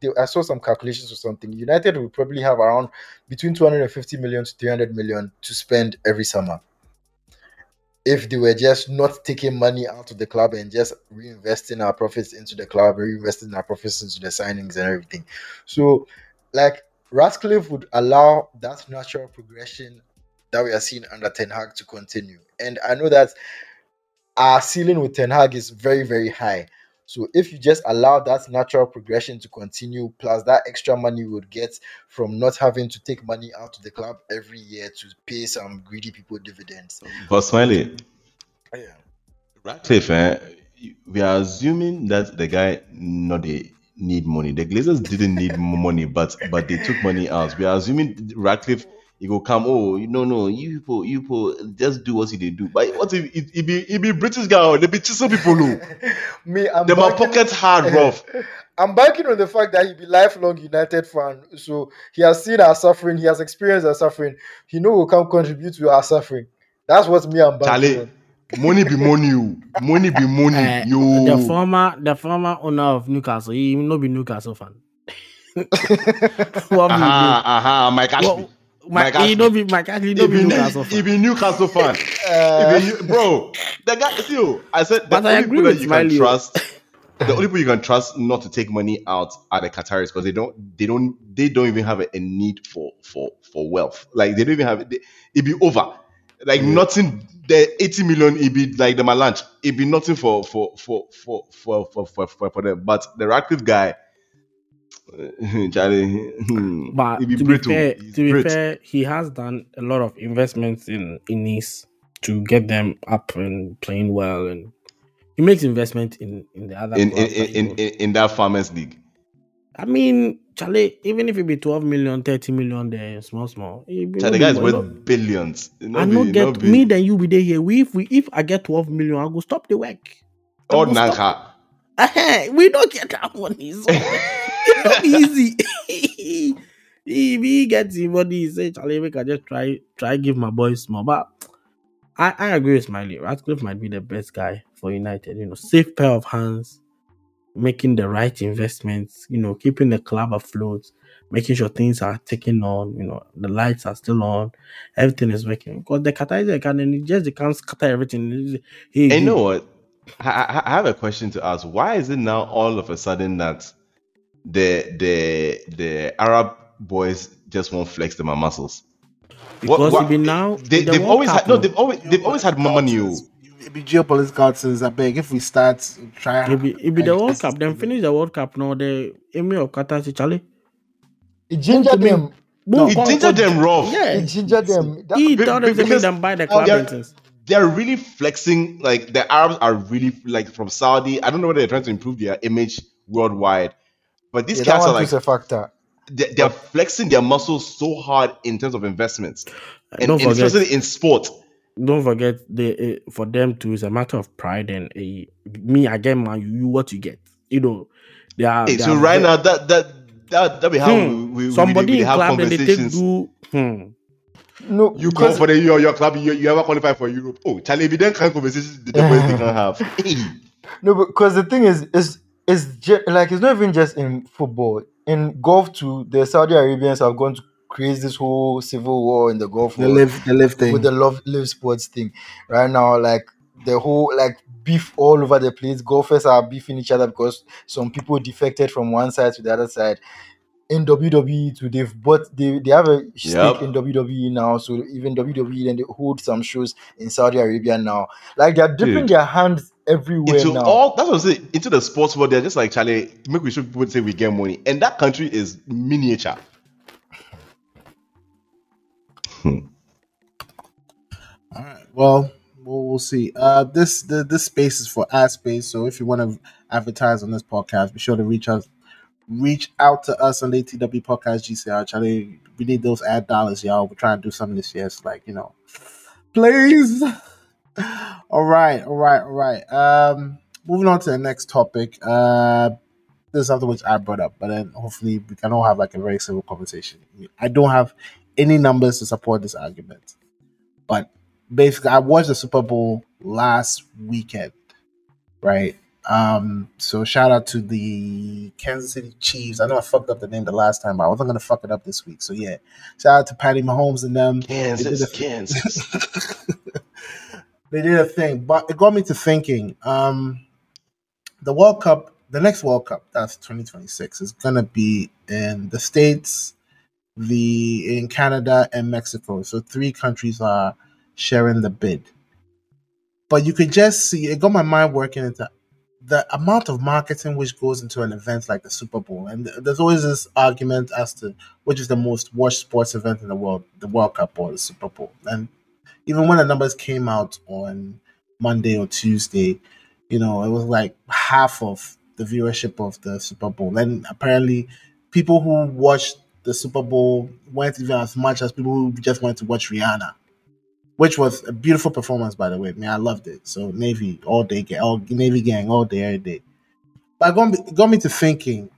they, I saw some calculations or something. United would probably have around between 250 million to 300 million to spend every summer if they were just not taking money out of the club and just reinvesting our profits into the club, reinvesting our profits into the signings and everything. So, like Ratcliffe would allow that natural progression that we are seeing under Ten Hag to continue. And I know that our ceiling with Ten Hag is very, very high. So if you just allow that natural progression to continue, plus that extra money we would get from not having to take money out of the club every year to pay some greedy people dividends. But Smiley, Yeah. Ratcliffe, eh, we are assuming that the guy not they need money. The Glazers didn't need money, but but they took money out. We are assuming Ratcliffe he go come. Oh, you no no, you people, you people just do what they do. But what if it, it be it be British guy? oh, They be chisel people. oh. Me, I'm are banking- pockets hard rough. I'm banking on the fact that he be lifelong United fan. So he has seen our suffering, he has experienced our suffering. He know will come contribute to our suffering. That's what me I'm banking Charlie, on. Money be money. oh. Money be money. Eh, yo. the former the former owner of Newcastle, he no be Newcastle fan. what Aha, aha, Mike will Ashley. you do? My, he Ashley. no be Mike Ashley, no He be be, Newcastle he fan. be Newcastle fan. Uh, If you- bro, the guy, see, you, I said the But I only agree people that with you Smiley. can trust, the only people you can trust not to take money out are the Qataris because they don't, they don't, they don't even have a, a need for for for wealth. Like they don't even have they, it be over. Like nothing. The 80 million, it be like the lunch. It be nothing for for for for for for for, for, for them. But the Ratcliffe guy, Charlie, But be to be fair, to be brit. fair, he has done a lot of investments in in Nice to get them up and playing well, and he makes investment in in the other in in, in, in, in in that farmers league. I mean, Charlie, even if it be 12 million, 30 million, there, small, small. Charlie, the be guy is worth billions. I not get me, then you be there here. We, if we, if I get 12 million, I go stop the work. Oh, I Or go stop- Nanka. We don't get that money. So it's not easy. if he gets the money, he say, Charlie, we can just try, try give my boys small. But I, I agree with Smiley. Ratcliffe might be the best guy for United. You know, safe pair of hands, making the right investments. You know, keeping the club afloat. making sure things are taking on. You know, the lights are still on, everything is working. Because the Qatar and just they can't scatter everything. Hey, And you know what? I, I, have a question to ask. Why is it now all of a sudden that the the the Arab boys just won't flex their muscles? What- because what- be now They, the they've always had no. They've always they've always had money. Oh. It be geopolitical things. I beg. If we start trying, it be, it be the World Cup. Then finish the World Cup now. The Emir of Qatar say, Charlie. It gingered me- them. boom, It come- gingered come- them rough. Yeah, It gingered them. That- he Be- told be- them to make because- them buy the club yeah. They're really flexing. Like the Arabs are really like from Saudi. I don't know whether they're trying to improve their image worldwide, but these yeah, that cats are like a factor. they- they're flexing their muscles so hard in terms of investments, and, and especially in sport. Don't forget, the uh, for them too, it's a matter of pride and uh, me. I get man, you, you what you get. You know, they are. Hey, they so are right now, that that that that be how Hmm. we, we, somebody we, we in have club and they take conversations. do. Hmm. No, You go for the your, your club, you, you ever qualify for Europe? Oh, Charlie, if you don't kind of conversations, the double they can have. No, because the thing is, is is like it's not even just in football. In golf too, the Saudi Arabians have gone to create this whole civil war in the Gulf the LIV, the LIV thing. with the love LIV sports thing. Right now, like the whole like beef all over the place. Golfers are beefing each other because some people defected from one side to the other side. In WWE too, they've bought they, they have a stake Yep. in WWE now. So even WWE then they hold some shows in Saudi Arabia now. Like they're dipping Dude. their hands everywhere into now. all that's what I'm saying. Into the sports world, they're just like Charlie. Make we should people say we get money, and that country is miniature. Well, we'll, we'll see. Uh, this the this space is for ad space. So if you want to advertise on this podcast, be sure to reach us, reach out to us on ATW Podcast GCR. Charlie, we need those ad dollars, y'all. We're trying to do something this year. It's like you know, please. all right, all right, all right. Um, moving on to the next topic. Uh, this is something which I brought up, but then hopefully we can all have like a very civil conversation. I don't have any numbers to support this argument, but basically I watched the Super Bowl last weekend, right? Um, so shout out to the Kansas City Chiefs. I know I fucked up the name the last time, but I wasn't gonna fuck it up this week. So yeah, shout out to Patty Mahomes and them. Kansas, They Kansas. they did a thing, but it got me to thinking. Um, the World Cup, the next World Cup, that's 2026, is gonna be in the states, the in Canada and Mexico. So three countries are sharing the bid. But you could just see it got my mind working into the amount of marketing which goes into an event like the Super Bowl. And there's always this argument as to which is the most watched sports event in the world, the World Cup or the Super Bowl. And even when the numbers came out on Monday or Tuesday, you know, it was like half of the viewership of the Super Bowl. And apparently, people who watched the Super Bowl weren't even as much as people who just went to watch Rihanna, which was a beautiful performance, by the way. I mean, I loved it. So Navy all day, all Navy gang all day, every day. But it got me, it got me to thinking: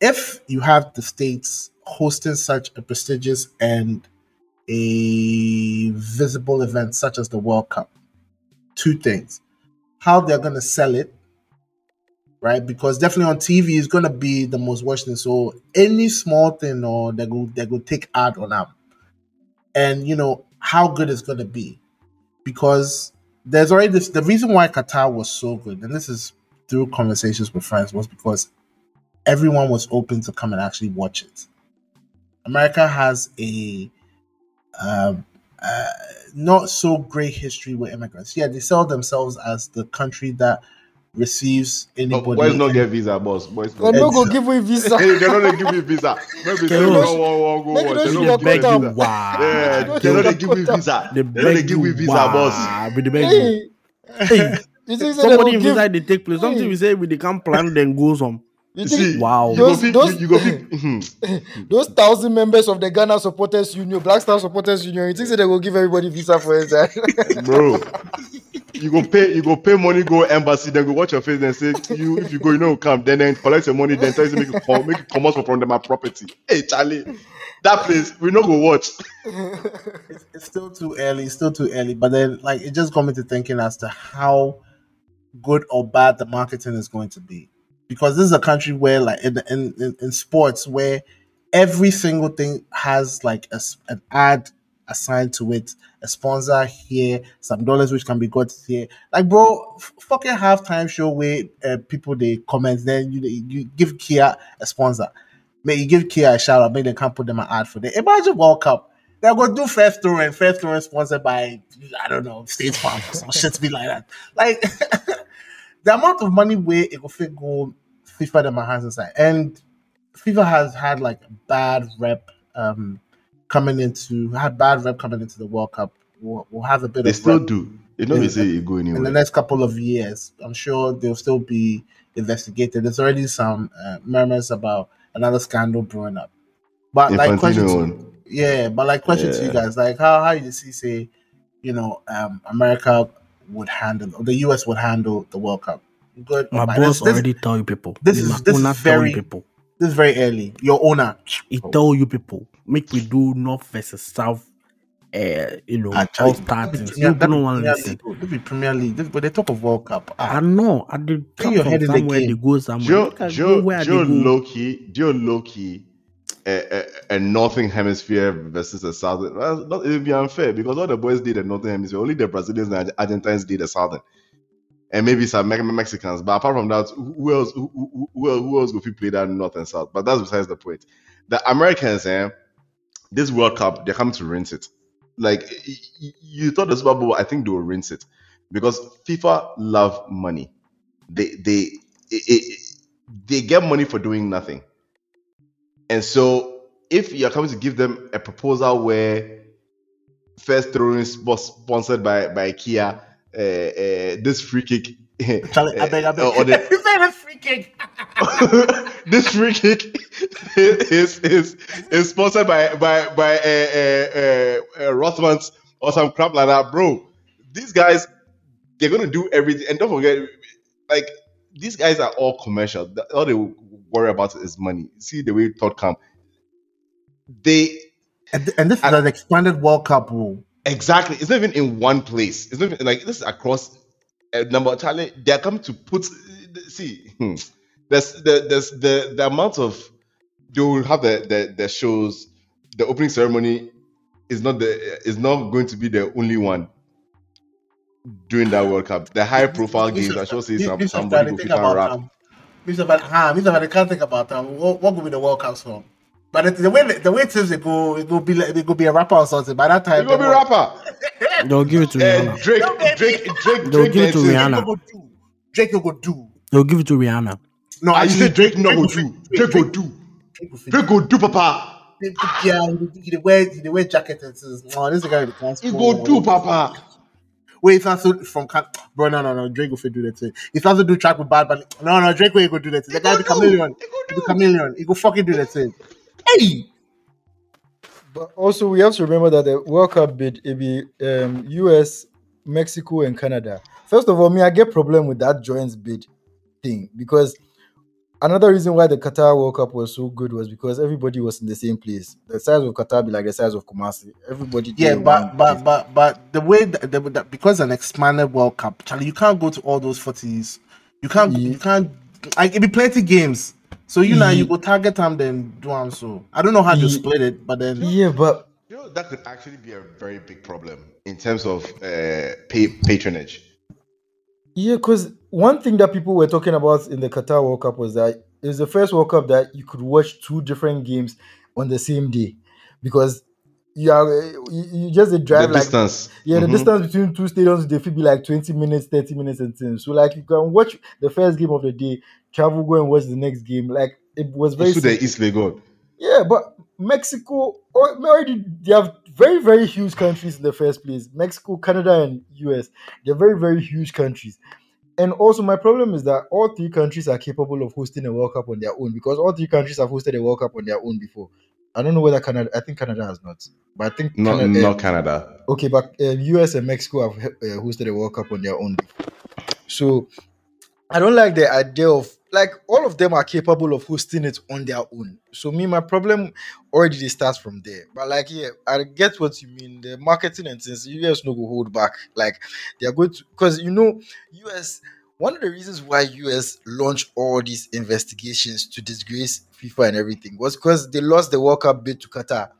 if you have the states hosting such a prestigious and a visible event such as the World Cup, two things: how they're going to sell it, right? Because definitely on TV is going to be the most watched thing. So any small thing or they go they go take ad on them, and you know how good it's going to be, because there's already this. The reason why Qatar was so good, and this is through conversations with friends, was because everyone was open to come and actually watch it. America has a um, uh, not so great history with immigrants. Yeah, they sell themselves as the country that receives anybody. boys not get visa, boss. Boys They're not not It's- gonna give you visa. Hey, they're not gonna give me visa. Maybe say Keros. no, one, one, go Make on. those They're you not got giving visa. Wow. Yeah, They they're not don't gonna give me visa. They They're not gonna give me visa, boss. With the beg you. Hey, Hey, you think say they somebody don't in give? visa they take place. Something we say we they can plan then go some. You You see, Wow. you go Those- fit- those- you, you go mhm. those thousand members of the Ghana Supporters Union, Black Star Supporters Union, you think say they will give everybody visa for inside? bro. You go pay, you go pay money, go embassy, then go watch your face, then say you if you go, you know come, then then collect your money, then tell you to make it come, make it come out from them my property. Hey Charlie, that place we not go watch. it's, it's still too early, it's still too early. But then, like, it just got me to thinking as to how good or bad the marketing is going to be. Because this is a country where, like, in in, in, sports, where every single thing has like a an ad assigned to it, a sponsor here, some dollars which can be got here. Like, bro, f- fucking halftime show where uh, people they comment, then you you give Kia a sponsor. May you give Kia a shout out, maybe they can't put them an ad for them. Imagine World Cup. They're gonna do first tour and first tour sponsored by I don't know, State Farm or some shit to be like that. Like the amount of money where it will fit go FIFA them my hands inside. And FIFA has had like bad rep um coming into had bad rep coming into the World Cup. We'll, we'll have a bit They of still do. You know, they say it go anywhere. in the next couple of years. I'm sure they'll still be investigated. There's already some uh, murmurs about another scandal brewing up. But like question to yeah, but like question to you guys, like how how you see say, you know, um America would handle or the US would handle the World Cup. Good. My bad? boss This, this, already tell you people. this My is- this owner is very- people. this is very early. Your owner. He tell you people. Make we do North versus South. Uh, you know, Actually, all star things. Premier- You don't want to Premier listen. League. oh, be Premier League. This, but they talk of World Cup. Ah, I know. I did come your from head in the somewhere. They go somewhere. Joe, Make I go Joe, where Joe they go. low key, eh, Joe eh, low key, a, a, a northern hemisphere versus a southern. Well, not, it would be unfair because all the boys did the northern hemisphere. Only the Brazilians and Argentines did the southern, and maybe some Mexicans. But apart from that, who else? Who, who, who else- would play that north and south? But that's besides the point. The Americans, eh, this World Cup, they're coming to rinse it. Like you thought the Super Bowl, I think they will rinse it because FIFA love money. They they it, it, they get money for doing nothing. And so if you're coming to give them a proposal where first throwing sponsored by by Kia, this free kick, Charlie, I beg, I uh, beg. or the- a free kick. this free kick is is is sponsored by by by uh, uh, uh, uh, Rothmans or some crap like that, bro. These guys, they're gonna do everything, and don't forget, like these guys are all commercial. All they worry about is money. See the way Todd come. They And, and this is an expanded World Cup rule. Exactly. It's not even in one place. It's not even, like this is across a number. Of Charlie, they are coming to put. See, hmm, there's the there's the the amount of they will have the, the the shows. The opening ceremony is not the is not going to be the only one during that World Cup. The high profile games, I should say some, Mr. somebody think about rap. Mr. Fadi, ah, Mr. Fadi, can't think about them. What, what could be the World Cup song? But the, the way the way teams they go, it will be like, it will be a rapper or something. By that time, You gonna be the- rapper? They'll give it to Uh, Rihanna. Drake, No, baby. Drake, Drake, They'll Drake. give it to. Rihanna. Drake no go do. Drake no go do. They'll give it to Rihanna. No, you said Drake no go do. Drake go do. Drake will fit. Drake go do, Papa. Yeah, he, he, he wear he wear jacket and says, "Oh, this is the guy with the He go do, Papa. Wait, if that's from Can- bro, no, no, no. Drake will fit do that thing. If that's to do track with Bad Bunny, no, no, Drake will go do that thing. The guy go the chameleon, He go the chameleon, he go fucking do that thing. Hey, But also, we have to remember that the World Cup bid it be um, US, Mexico, and Canada. First of all, me I get problem with that joint bid thing because another reason why the Qatar World Cup was so good was because everybody was in the same place. The size of Qatar be like the size of Kumasi. Everybody. yeah, but but place. but but the way that, the, that because an expanded World Cup, Charlie, you can't go to all those footies. You can't. Yeah. You can't. Like it be plenty games. So you know you go target them, then do them. So I don't know how to split it, but then yeah, but You know, that could actually be a very big problem in terms of uh, pay, patronage. Yeah, because one thing that people were talking about in the Qatar World Cup was that it was the first World Cup that you could watch two different games on the same day because you are you, you just a drive the like distance. yeah the Mhm. distance between two stadiums they feel be like 20 minutes 30 minutes and things so like you can watch the first game of the day travel go and watch the next game like it was very the. East Lagos. Yeah, but Mexico already they have very very huge countries in the first place. Mexico, Canada, and US. They're very very huge countries. And also, my problem is that all three countries are capable of hosting a World Cup on their own because all three countries have hosted a World Cup on their own before. I don't know whether Canada. I think Canada has not, but I think Not, Canada, not Canada. Okay, but um, US and Mexico have uh, hosted a World Cup on their own. So I don't like the idea of like all of them are capable of hosting it on their own. So me, my problem already starts from there. But like, yeah, I get what you mean. The marketing and things, US no go hold back. Like they are going to because you know, US one of the reasons why US launched all these investigations to disgrace FIFA and everything was because they lost the World Cup bid to Qatar.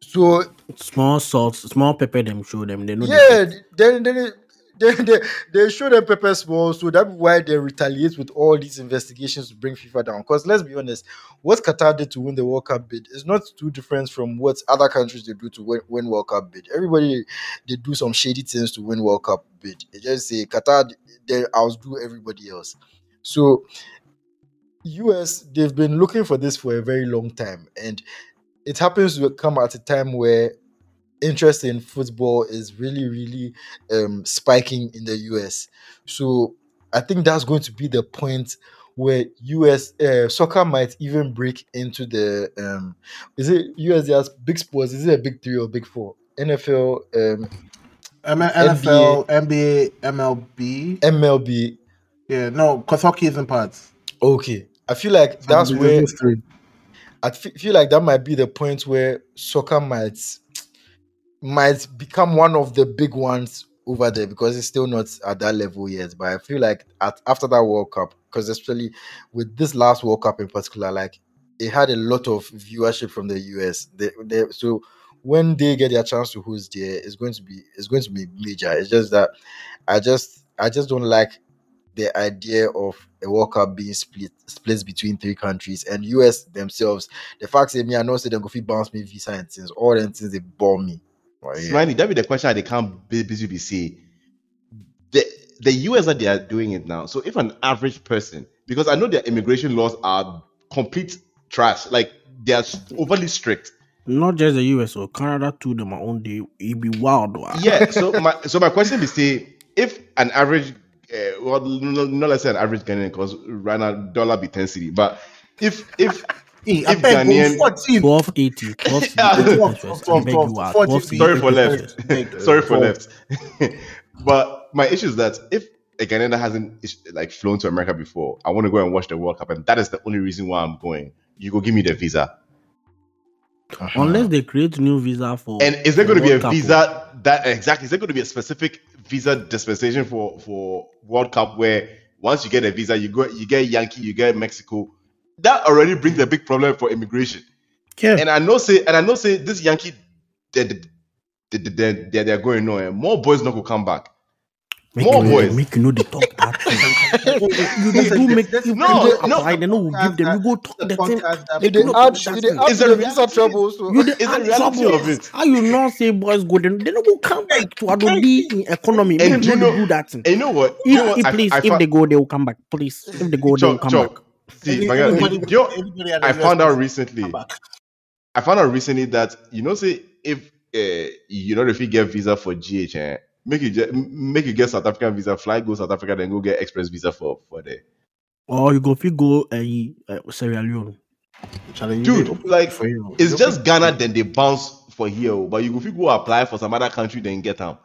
So Small salt, small pepper. Them show them. They know. yeah, then then they, they, they show them pepper small, so that's why they retaliate with all these investigations to bring FIFA down. Because let's be honest, what Qatar did to win the World Cup bid is not too different from what other countries they do to win, win World Cup bid. Everybody they do some shady things to win World Cup bid. They just say Qatar they outdo everybody else. So US they've been looking for this for a very long time, and it happens to come at a time where interest in football is really, really um, spiking in the US. So I think that's going to be the point where US uh, soccer might even break into the um, is it US has big sports? Is it a big three or big four? NFL, um, M- NFL, NBA, MLB. MLB. Yeah, no, because hockey isn't parts. Okay, I feel like that's where. I feel like that might be the point where soccer might might become one of the big ones over there because it's still not at that level yet. But I feel like at after that World Cup, because especially with this last World Cup in particular, like it had a lot of viewership from the US. They, they, so when they get their chance to host there, it's going to be it's going to be major. It's just that I just I just don't like the idea of a World Cup being split split between three countries and US themselves. The fact that me, I know say they go fit bounce me visa and things, all them things they bore me. Well, yeah. Smiley, that be the question they can't be busy be say. The the US that they are doing it now. So if an average person, because I know their immigration laws are complete trash, like they are overly strict. Not just the US or Canada too. Them my own day. It be wild. Wow. Yeah. So my so my question is say if an average, uh, well, no, no, let's say an average Ghanaian, because right now dollar be ten city, but if if Hey, I If beg, Ghanaian- 14. 1280. 1280. Yeah. interest. I beg you, ah, 12, 1280 sorry for left. Sorry for uh, left. but my issue is that if a Ghanaian that hasn't like flown to America before, I want to go and watch the World Cup, and that is the only reason why I'm going. You go give me the visa, Uh-huh. Unless they create new visa for. and is there going to be a World Cup, oh. visa that exactly? Is there going to be a specific visa dispensation for for World Cup where once you get a visa, you go you get Yankee, you get Mexico. That already brings a big problem for immigration. Yeah. And I know say, and I know say this Yankee, they they they they, they, they are going nowhere. More boys not gonna come back. Make more you know, boys. Make you know they talk that you they do make if No, you no. apply, they know we give them. You go talk the thing. If they no, add, that's if they add It's to a the visa trouble, so You they It's the add reality trouble. of it. How you not say boys go then? They don't go come back to Adodi in economy. And you know- do that. And you know what? You know If, what? if, I- please, I if they go, they will come back. Please, if they go, they will come back. See, my guy, everybody- you know, everybody at the I found out recently. I found out recently that you know, say if uh, you know if you get visa for GH, eh, make you make you get South African visa, fly go South Africa, then go get express visa for for there. Or you go if you go uh, uh, Sierra Leone. You Dude, like, for you. It's You just open- Ghana, then they bounce for here, oh, but you if you go apply for some other country, then get them.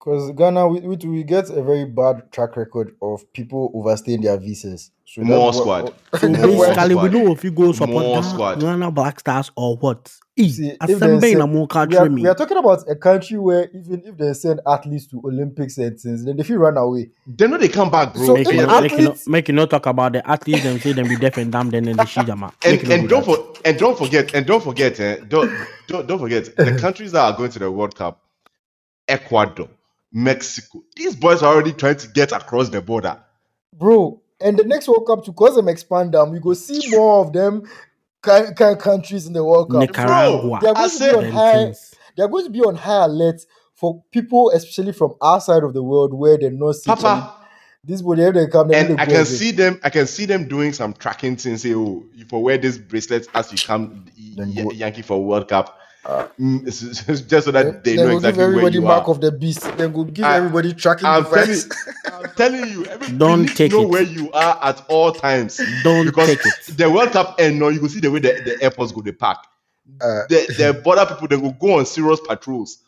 Because Ghana, we, we we get a very bad track record of people overstaying their visas. So More that's squad. what- So More basically, we squad. know if you go support More Ghana, squad. Ghana Black Stars or what. E, See, if Asembe they in say- a more we are, country me. we are talking about a country where even if they send athletes to Olympics and things, then they feel run away. They know they come back, bro. So Make if you, the not, make, you not, athletes- make you not talk about the athletes them say them be deaf and dumb then in the shit them out. and Make you not and do don't that. for, and don't forget and don't forget eh, don't, don't don't forget the countries that are going to the World Cup, Ecuador, Mexico. These boys are already trying to get across the border. bro. And the next World Cup, to cause them expand them, we go see more of them kind, kind countries in the World Cup. Nicaragua. They are going to be on high. They are going to be on high alert for people, especially from our side of the world, where they're not seeing Papa, this body they come. they and I can again. see them. I can see them doing some tracking things. Say, oh, you for wear this bracelet as you come Then Y- Yankee for World Cup. Uh, it's- it's just so that they then know go exactly give where everybody you mark are. of the beast. Then go give I- everybody tracking I'm telling, device. I'm telling you, everybody Don't needs to take know it. where you are at all times. Don't because take it. the World Cup end now, you will see the way the, the airports go, they park. Uh, The, the border people, they will go on serious patrols.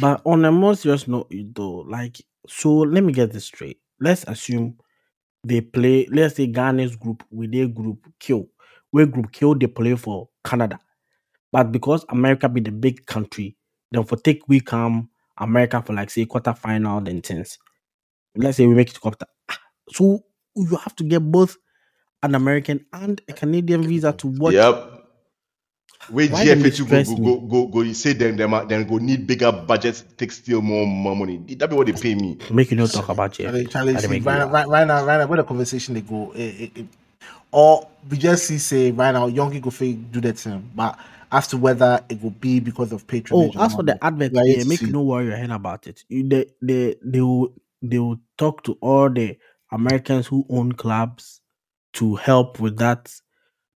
But on a more serious note, though, like, so let me get this straight. Let's assume they play, let's say Ghana's group with their group kill. Where group kill they play for Canada. But because America be the big country, then for take we come America for like say quarter final then things. let's say we make it to Qatar. Ah, So you have to get both an American and a Canadian visa to watch. Yep. Where Why them dey GFA go, stress go, me? go, go, go, you say them, them, are- then go need bigger budgets, take still more, more money. That be what they pay me. Make you not talk about Charlie, JFK. Charlie, I dey see, make right, you now, laugh. right, right now, right now, where the conversation they go, it, it, it, or we just see say right now, young go fit do that thing, but as to whether it will be because of Oh, patronage. or as for the advert, yeah, make no worry your head about it. You, they, they, they will, they will talk to all the Americans who own clubs to help with that.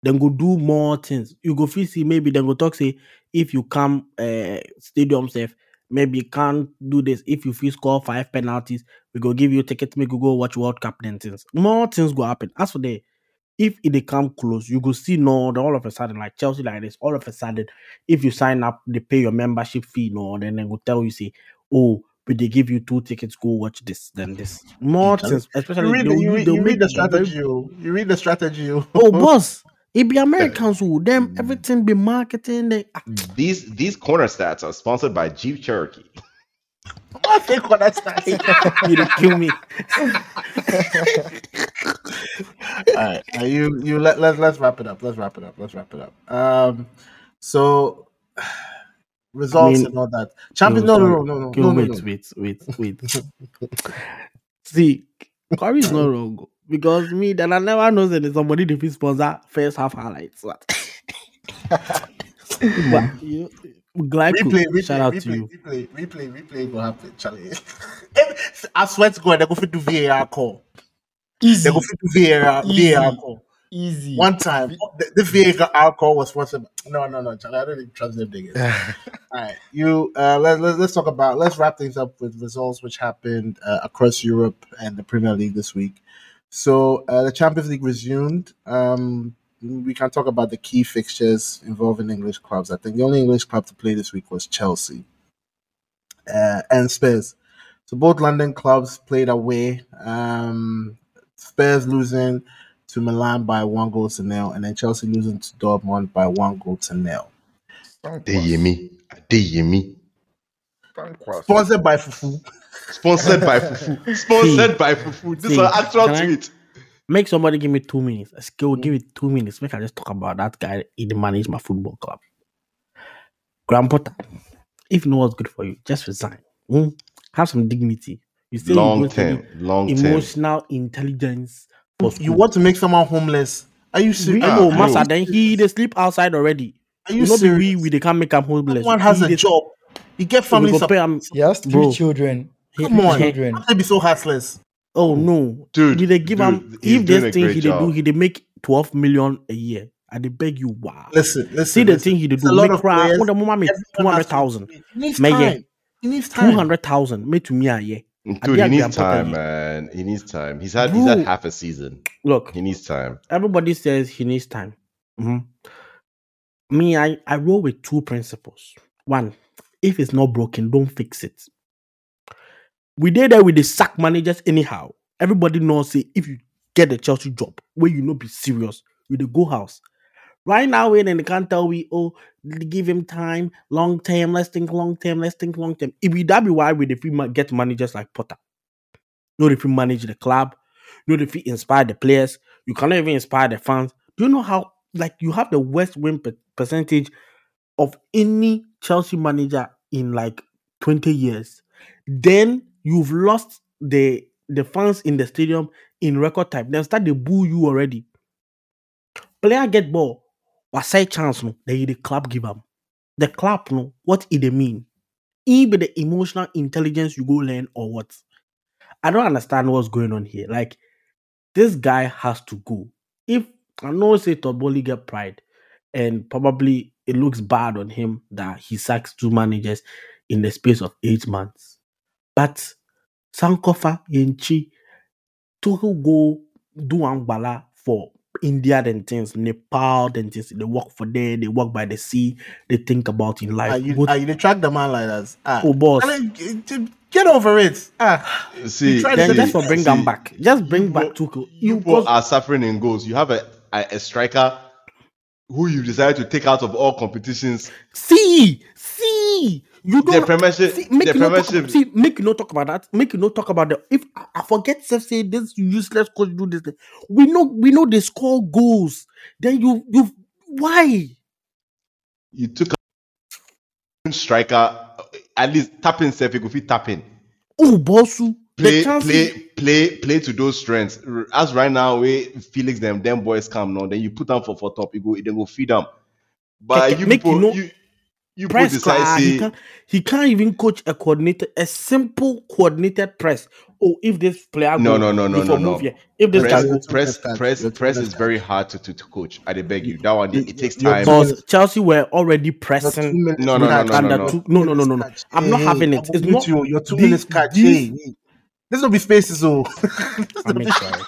Then go do more things. You go see maybe then go talk say if you come uh, stadium safe, maybe you can't do this. If you feel score five penalties, we go give you tickets. Make you go watch World Cup. Then things more things go happen. As for the if it they come close, you go see no, then all of a sudden, like Chelsea like this, all of a sudden, if you sign up, they pay your membership fee, no, then they will tell you, say, oh, but they give you two tickets, go watch this, then this. More things, especially You read, they'll, the, you, read, they'll you read the a very- strategy. oh. You read the strategy. oh. Oh, boss, it be Americans who them mm. everything be marketing. They, These these corner stats are sponsored by Jeep Cherokee. I think what that's that. you dey kill me. All right, uh, you you let let's let's wrap it up. Let's wrap it up. Let's wrap it up. Um, so results mean- and all that. Champions? No, no, no, no, no, Okay, no, no, wait, no. wait, wait, wait. See, Corey is not wrong because me then I never know that somebody if he sponsor first half highlights. What? but you, Glyco, Replay, replay, shout out replay, to you. replay, replay, replay. Go happen, Charlie. I swear to God, they go fit do VAR call. Easy, They go fit do VAR, Easy. VAR call. easy. One time, the, the VAR call was sponsored. No, no, no, Charlie. I don't even trust them niggas. All right, you. Uh, let, let, let's talk about. Let's wrap things up with results which happened uh, across Europe and the Premier League this week. So uh, the Champions League resumed. Um, we can talk about the key fixtures involving English clubs. I think the only English club to play this week was Chelsea uh, and Spurs. So both London clubs played away. Um, Spurs losing to Milan by one goal to nil, and then Chelsea losing to Dortmund by one goal to nil. Adeyemi. Adeyemi. Sponsored by Fufu. Sponsored by Fufu. Sponsored by Fufu. This is an actual can I- tweet. Make somebody give me two minutes. A skill, give me two minutes. Make I just talk about that guy. He dey manage my football club. Graham Potter. If you know what's good for you, just resign. Hmm? Have some dignity. You say you Long go term. Long term. emotional intelligence for. You want to make someone homeless? Are you We serious? Ah, know, bro. master. Then he they sleep outside already. Are You you know, be we serious? we they can't make him homeless. Someone has He a dey- job. You get family go support. pay him. He has three Bro. children. Come on, children. how can they be so heartless? Oh no, Dude, Did they give dude, him? If this thing he did do, he did make twelve million a year. I dey beg you, wow. Listen, listen. See the listen. thing he did It's a do. lot Make of cry. When the moment make two hundred thousand, He needs May, yeah. time. He needs time. two hundred thousand, made to me a year. Dude, he needs time, man. He needs time. He's had he's had half a season. Look, He needs time. everybody says he needs time. Mhm. Me, I, I roll with two principles. One, if it's not broken, don't fix it. We did that with the sack managers anyhow. Everybody knows say if you get the Chelsea job where you know be serious, with the go house. Right now, they can't tell we oh give him time, long term, let's think long term, let's think long term. If we that be why we if we get managers like Potter. No, if you manage the club, no, if you inspire the players, you cannot even inspire the fans. Do you know how like you have the worst win per- percentage of any Chelsea manager in like 20 years? Then you've lost the the fans in the stadium in record time. Then start to boo you already. Player get ball, was say chance no, then the club give them. The club no, what it they mean? It be the emotional intelligence you go learn or what? I don't understand what's going on here. Like this guy has to go. If I know say Todd Boehly get pride, and probably it looks bad on him that he sacks two managers in the space of eight months. But Sankofa Yenchi to go do Angbala for India and things, Nepal and things. They work for there, they work by the sea, they think about in life. Are you, What- are you they track the man like that? Ah. oh boss. I mean, g- g- get over it. Ah. See, tried to then say- just for bring see, them back. Just bring you back bo- Tuchel. You You both because- are suffering in goals. You have a, a, a striker who you decided to take out of all competitions. See, see, You The don't premiership, see, make the you talk, see, make you not talk about that. Make you not talk about the if I, I forget to say this useless coach do this. thing. We know we know they score goals. Then you you why? you took a striker, at least tapping self, you go fit tapping. Oh bossu. Play, play, play, play to those strengths. As right now, we Felix them, them boys come now. Then you put them for for top, you go, then go feed them. But you make you know- you you put press decide. He can't he can't even coach a coordinated a simple coordinated press. Oh, if this player No, go, no, no, no, you for no, move no. here. If this press, guy You're go, too press, distant. press, You're too press is distant. very hard to, to, to coach. I dey beg you. That one, it, it takes You're time. too- because Chelsea were already You're two pressing minutes No, no, no, catch. no, under no, no. two. No, no, no, no, no. Catch. I'm not Hey, having hey, it. I will It's mute not. you. You're two the- minutes catch. these- Hey, hey. There's no be spaces, oh. I make sorry.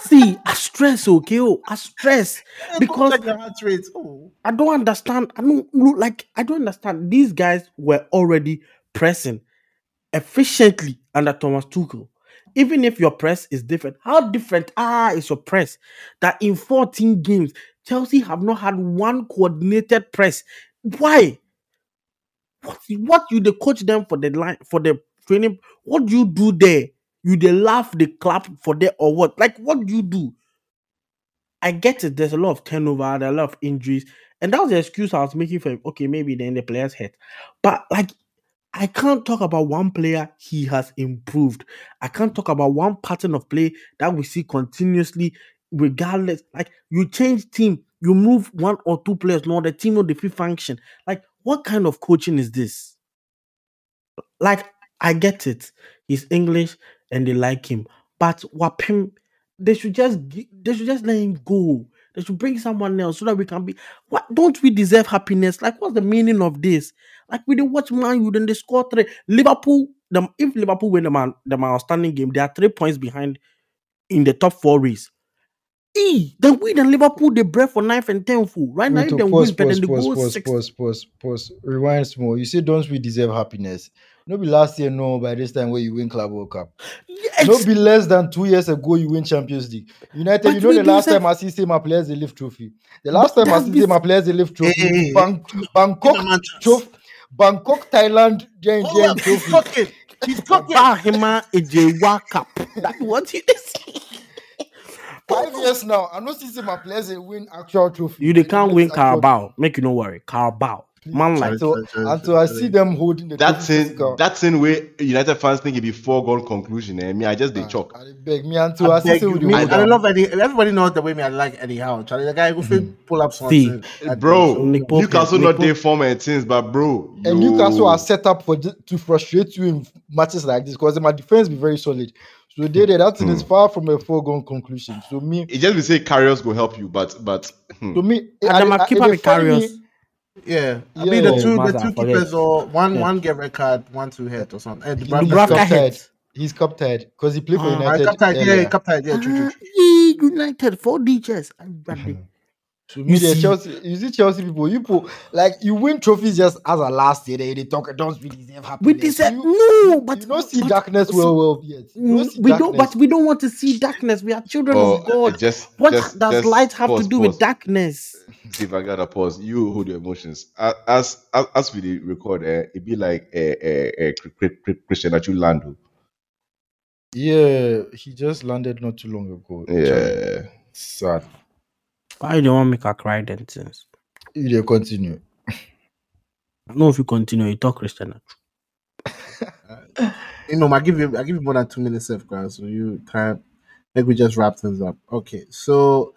See, I stress, okay, oh, I stress because check your heart rate. Oh. I don't understand. I don't look like I don't understand. These guys were already pressing efficiently under Thomas Tuchel. Even if your press is different, how different ah is your press? That in 14 games, Chelsea have not had one coordinated press. Why? What what you they coach them for the line for the training? What do you do there? You they laugh, they clap for there or what? Like what do you do? I get it. There's a lot of turnover, there are a lot of injuries, and that was the excuse I was making for him. Okay, maybe then the players hurt, but like I can't talk about one player he has improved. I can't talk about one pattern of play that we see continuously, regardless. Like you change team, you move one or two players, no, the team will defeat function. Like what kind of coaching is this? Like I get it, he's English and they like him, but Wapim, they should just gi- they should just let him go. They should bring someone else so that we can be. What don't we deserve happiness? Like, what's the meaning of this? Like, we didn't watch Man U, then they score three. Liverpool, them if Liverpool win the man the man outstanding game, they are three points behind in the top four race. E then we then Liverpool they break for ninth and tenth. Right now, if they pause, win, but pause, then they pause, go pause, six. pause, pause, pause. Rewind small. You say don't we deserve happiness? No be last year, no, by this time where you win Club World Cup. Yes. No be less than two years ago you win Champions League. United, But you know the last deserve- time I see my players they lift trophy. The last But time I that's see say my players they lift trophy. Hey, hey, hey. Bang- Bangkok man, trophy. Bangkok, Thailand, Jen Hold Jen up, he's trophy. talking. He's talking. Bahima Ejewa Cup. That's what he is. Five years now. I'm not seeing say my players they win actual trophy. You they They can't win actual Carabao. Make you no worry. Carabao. Man like Until, Sorry, sorry, until I see them holding the That's trophy in physical. that's in way United fans think it be foregone conclusion. Eh? Me, I just they Ah, chalk. I beg me until I, I see beg say you, we dey me, hold I love Eddie. Everybody knows the way me I like Eddie Howe. Charlie, the guy who fit pull up something. at- Bro, Nick Pope, Newcastle not Pope. their form and things, but bro, And. Newcastle are set up for to frustrate you in matches like this because my defense be very solid. So they there, that thing is far from a foregone conclusion. So me, It just be say carriers go help you, but but hmm. to me, And I- them I- are I- keeper they with me- carriers. Yeah, I Yeah. mean the two the two keepers or one, Yeah. one get red card, one two hit or something. And Dubravka He's cup hit. tied. He's cup tied because he played for Ah, I United. cup tied, yeah, earlier. cup tied, yeah, true, true, true. United four DJs. So me, the see- Chelsea, you see Chelsea people, you people like you win trophies just as a last year. They, they talk, don't we deserve happiness? We deserve you, no, but you don't see but- darkness so- well, well yet. Don't see we don't, but we don't want to see darkness. We are children Oh, of uh, God. just what just, does just light have pause, to do pause. with darkness? If I gotta pause. You hold your emotions. As as, as we record, eh, it be like a a, a Christian Atsu Lando. Yeah, he just landed not too long ago. Yeah. sad. Why you don't want make her cry then? Since You they continue, I know if you continue, you talk Christian. You know, I give you, I give you more than two minutes, of guys. So you time, like we just wrap things up. Okay, so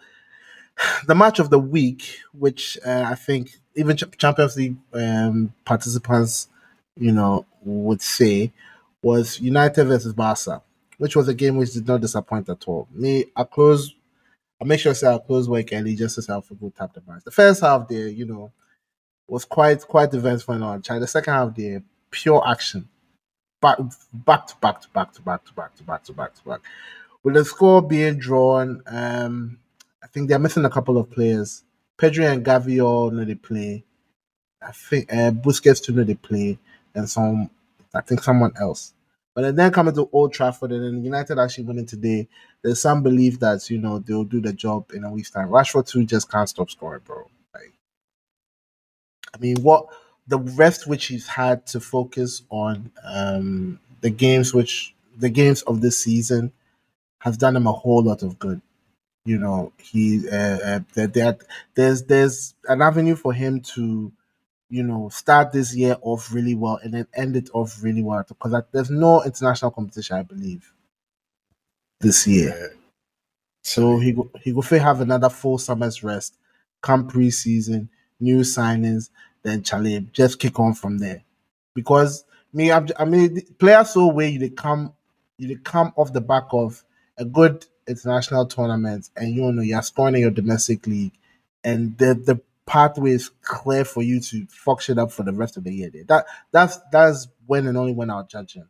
the match of the week, which uh, I think even Ch- Champions League um, participants, you know, would say was United versus Barca, which was a game which did not disappoint at all. Me, I close, I make sure I say I close work early just to say how football tap the match. The first half there, you know, was quite quite eventful on China. The second half there, pure action back back to back to back to back to back to back to back to back. With the score being drawn, um, I think they're missing a couple of players. Pedri and Gavi all know they play. I think uh, Busquets too know they play, and some I think someone else. But then coming to Old Trafford and then United actually winning today, there's some belief that you know they'll do the job in a week's time. Rashford too just can't stop scoring, bro. Like, I mean, what the rest which he's had to focus on um, the games which the games of this season has done him a whole lot of good. You know, he uh, uh, that there, there's there's an avenue for him to, you know, start this year off really well and then end it off really well because there's no international competition, I believe, this year. So he go, he go fit have another full summer's rest, come preseason, new signings, then Charlie just kick on from there. Because me, I'm, I mean, players so way you they come, you they come off the back of a good international tournament, and you know you're scoring in your domestic league, and the the pathway is clear for you to fuck shit up for the rest of the year. That that's that's when and only when I'll judge him.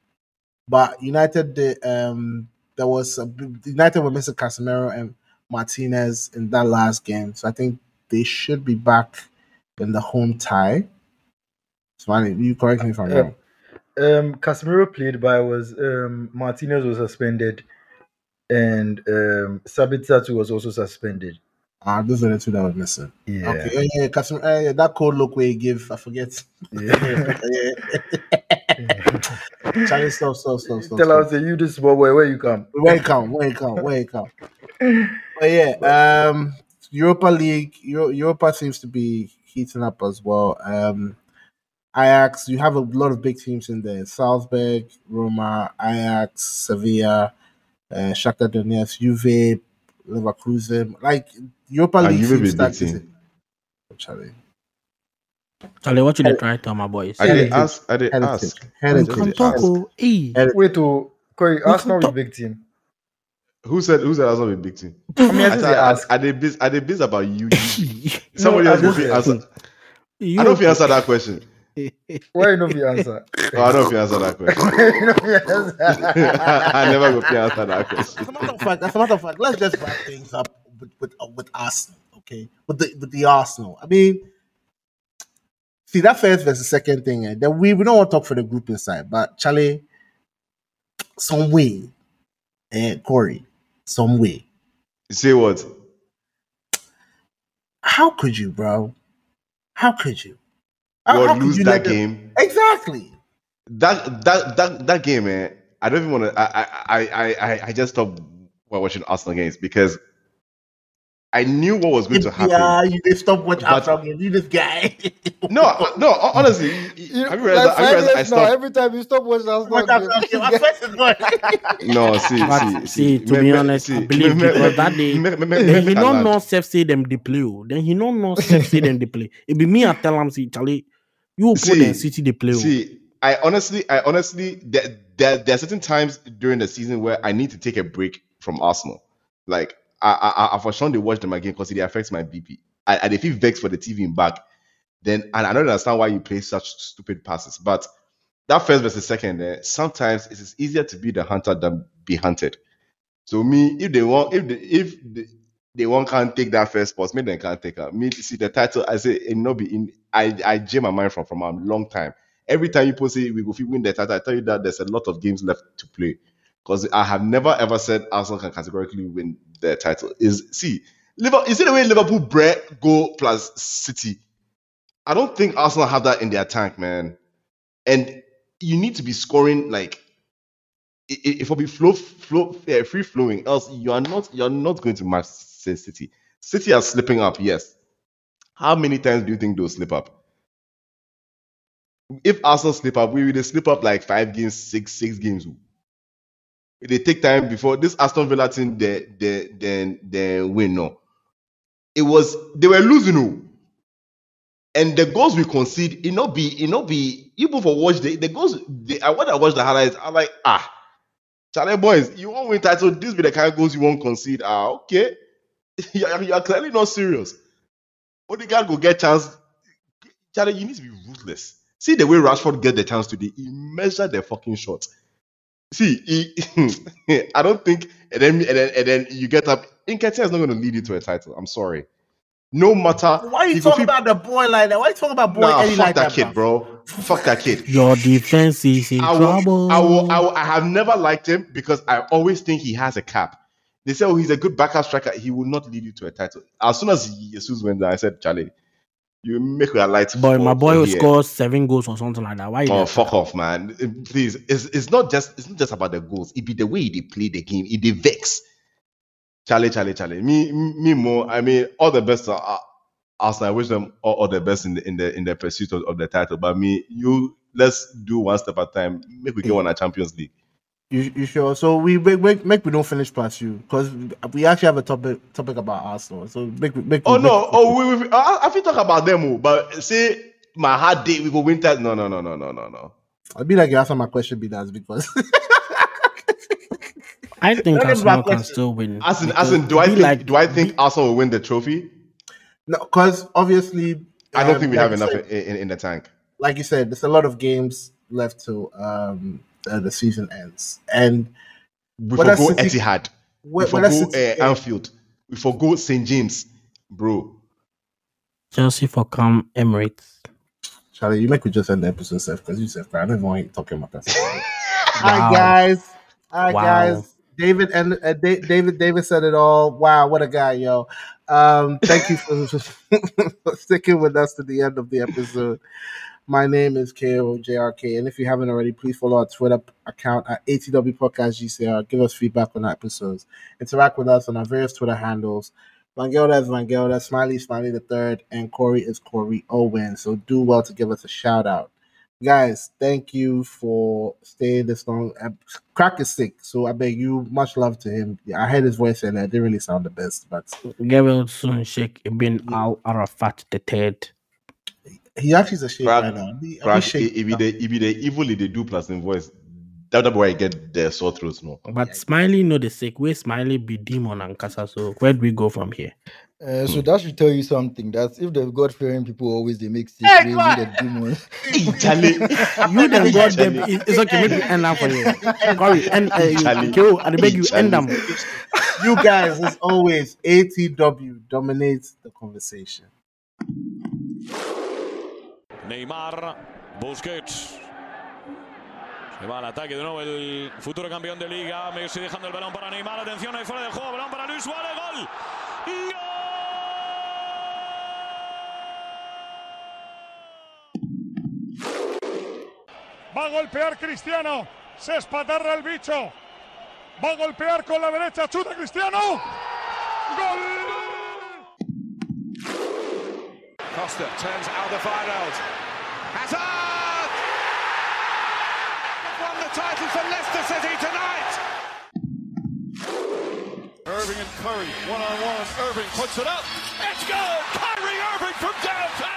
But United, the um, there was a, United were missing Casemiro and Martinez in that last game, so I think they should be back in the home tie. Smiley, you correct me if I'm wrong. Um, Casemiro played, but was um, Martinez was suspended, and um, Sabitzer was also suspended. Ah, those are the two that were missing. Yeah. Okay, yeah, yeah, Casemiro, uh, yeah, that cold look where he give, I forget. Yeah. Charlie, stop, stop, stop, stop. Tell stop. us, you this boy, where you come? Where it come? Where it come? Where it come? But yeah, um, Europa League, Euro- Europa seems to be heating up as well. Um, Ajax, you have a lot of big teams in there: Salzburg, Roma, Ajax, Sevilla, uh, Shakhtar Donetsk, Juve, Leverkusen. Like Europa League Juve be seems big that team. Charlie, Charlie, what you dey try tell my boys? I did ask. I did ask. Heritage. Just Come did talk, ask. oh. Eh. Wait, to Corey, We Arsenal is a big team. Who said? Who said Arsenal be big team? I mean, I I just said, say I, ask. I did biz. I did biz about you. Somebody No, else will be answer. I don't know if you answer that question. Why you know the answer? Oh, I don't know if you answer that question. you know the answer. I never go to answer that question. As a matter of fact, as a matter of fact, let's just wrap things up with with, uh, with Arsenal, okay? With the with the Arsenal. I mean, see that first versus second thing. Eh, then we we don't want to talk for the group inside, but Charlie, some way, eh, Corey, some way. Say what? How could you, bro? How could you? How, Or lose you that let them- game? Exactly. That that that that game, man. I don't even want to. I I I I I just stopped watching Arsenal games because I knew what was going to happen. Yeah, you did stop watching But- Arsenal game. You this guy. No, uh, no. Honestly, You- have you realized? like have you five realized I years now, stopped? every time you stop watching Arsenal, Watch Arsenal game. I game, swear to God. No, see, But see, see, to me- be me- honest, I believe me- me- that day, me- me- me- Then he me- don't know self say them they play. oh. Then he don't know self say them they play. It be me I tell him see Charlie, you put See, City they play. oh. See, I honestly, I honestly, there, there, there are certain times during the season where I need to take a break from Arsenal. Like, I, I, I- I for sure they watch them again because it affects my BP. I, and if you vex for the TV in back, then and I don't understand why you play such stupid passes. But that first versus second, eh, sometimes it is easier to be the hunter than be hunted. So me, if they want, if they, if they, they want can't take that first spot, maybe they can't take her. Me see the title, I say it no be in. I I jam my mind from from a long time. Every time people say we go win the title, I tell you that there's a lot of games left to play. Because I have never ever said Arsenal can categorically win the title. Is see, Liverpool, is it the way Liverpool bred go plus City? I don't think Arsenal have that in their tank, man. And you need to be scoring like if it'll be flow, flow, uh, free flowing, else you are not you're not going to match say, City. City are slipping up, yes. How many times do you think they'll slip up? If Arsenal slip up, we will slip up like five games, six, six games. They take time before this Aston Villa team they they then then win. No, it was they were losing. And the goals we concede, it not be, it not be. Even for watch the the goals. They, I when I watch the highlights, I'm like, ah, Charlie boys, you won't win title. This be the kind of goals you won't concede. Ah, okay. you, are, you are clearly not serious. Odegaard go get chance. Charlie, you need to be ruthless. See the way Rashford get the chance today. He measured the fucking shot. See, he, I don't think, and then and then and then you get up. Nketiah is not going to lead you to a title. I'm sorry. No matter. Why are you talking fit- about the boy like that? Why are you talking about boy Nah, Eddie fuck like that that, kid, bro. Fuck that kid. Your defense is in I will, trouble. I will, I will, I have never liked him because I always think he has a cap. They say, oh, he's a good backup striker. He will not lead you to a title. As soon as Jesus went there, I said, Charlie, You make a light. Boy, my boy will score seven goals or something like that. Why? you Oh fuck off, man! Eh, please, it's it's not just it's not just about the goals. It be the way they play the game. It they vex. Charlie, Charlie, Charlie. Me, me more. I mean, all the best. Uh, uh Arsenal. I wish them all, all the best in the in the in the pursuit of, of the title. But me, you let's do one step at a time. Make we get eh. one at Champions League. You, you sure? So we make, make, make we don't finish past you because we actually have a topic topic about Arsenal. So make make. Oh make- no! Oh, we, we, I, I feel talk about them, oh, but say my hard day we go win that. No, no, no, no, no, no, no. I'll be like you answer my question, be that because I think That is Arsenal my can still win. As in, as in, do I think like- do I think Arsenal will win the trophy? no, because obviously I don't um, think we like have enough said- in, in, in the tank. like you said, there's a lot of games left to um uh, the season ends, and We Whether forgo City- Etihad. We wh- forgo City- uh, Anfield. We forgo St James, bro. Chelsea for come Emirates. Charlie, you make me just end the episode, Seth, because you said I don't even want you talking about that. Wow. Hi guys, hi Wow. guys. David and uh, Da- David David said it all. Wow, what a guy, yo! Um, thank you for, for sticking with us to the end of the episode. My name is KOJRK, and if you haven't already, please follow our Twitter account at ATW Podcast GCR. Give us feedback on our episodes. Interact with us on our various Twitter handles. Vangelda is Vangelda, Smiley Smiley the third, and Corey is Corey Owen. So do well to give us a shout out guys thank you for staying this long Uh, crack is sick so i beg you much love to him yeah, i heard his voice and it didn't really sound the best but well soon, Sheikh Ibn Al Arafat the third. He actually is a shake Crack- right now He- Crack, he shake- if it the if it the evil they do plus in voice, that's where I get the sore throats no. But Smiley know the sick way. Smiley be demon and casa. So where do we go from here? Uh, so that should tell you something. That if the God fearing people always they make sick, Hey, they go on. the demons. Charlie, You then got them. It's okay. Make me end up for you. Corey, end. Uh, you, Charlie. Keo, I beg you end them. you guys as always atw dominates the conversation Neymar, Busquets. Se va al ataque de nuevo el futuro campeón de liga. Messi dejando el balón para Neymar. Atención ahí fuera del juego. Balón para Luis Suárez. Gol. Va a golpear Cristiano. Se espatarra el bicho. Va a golpear con la derecha. Chuta Cristiano. Gol. Costa turns Alderweireld. Hazard! Won the title for Leicester City tonight. Irving and Curry one on one. Irving puts it up. It's good! Kyrie Irving from downtown.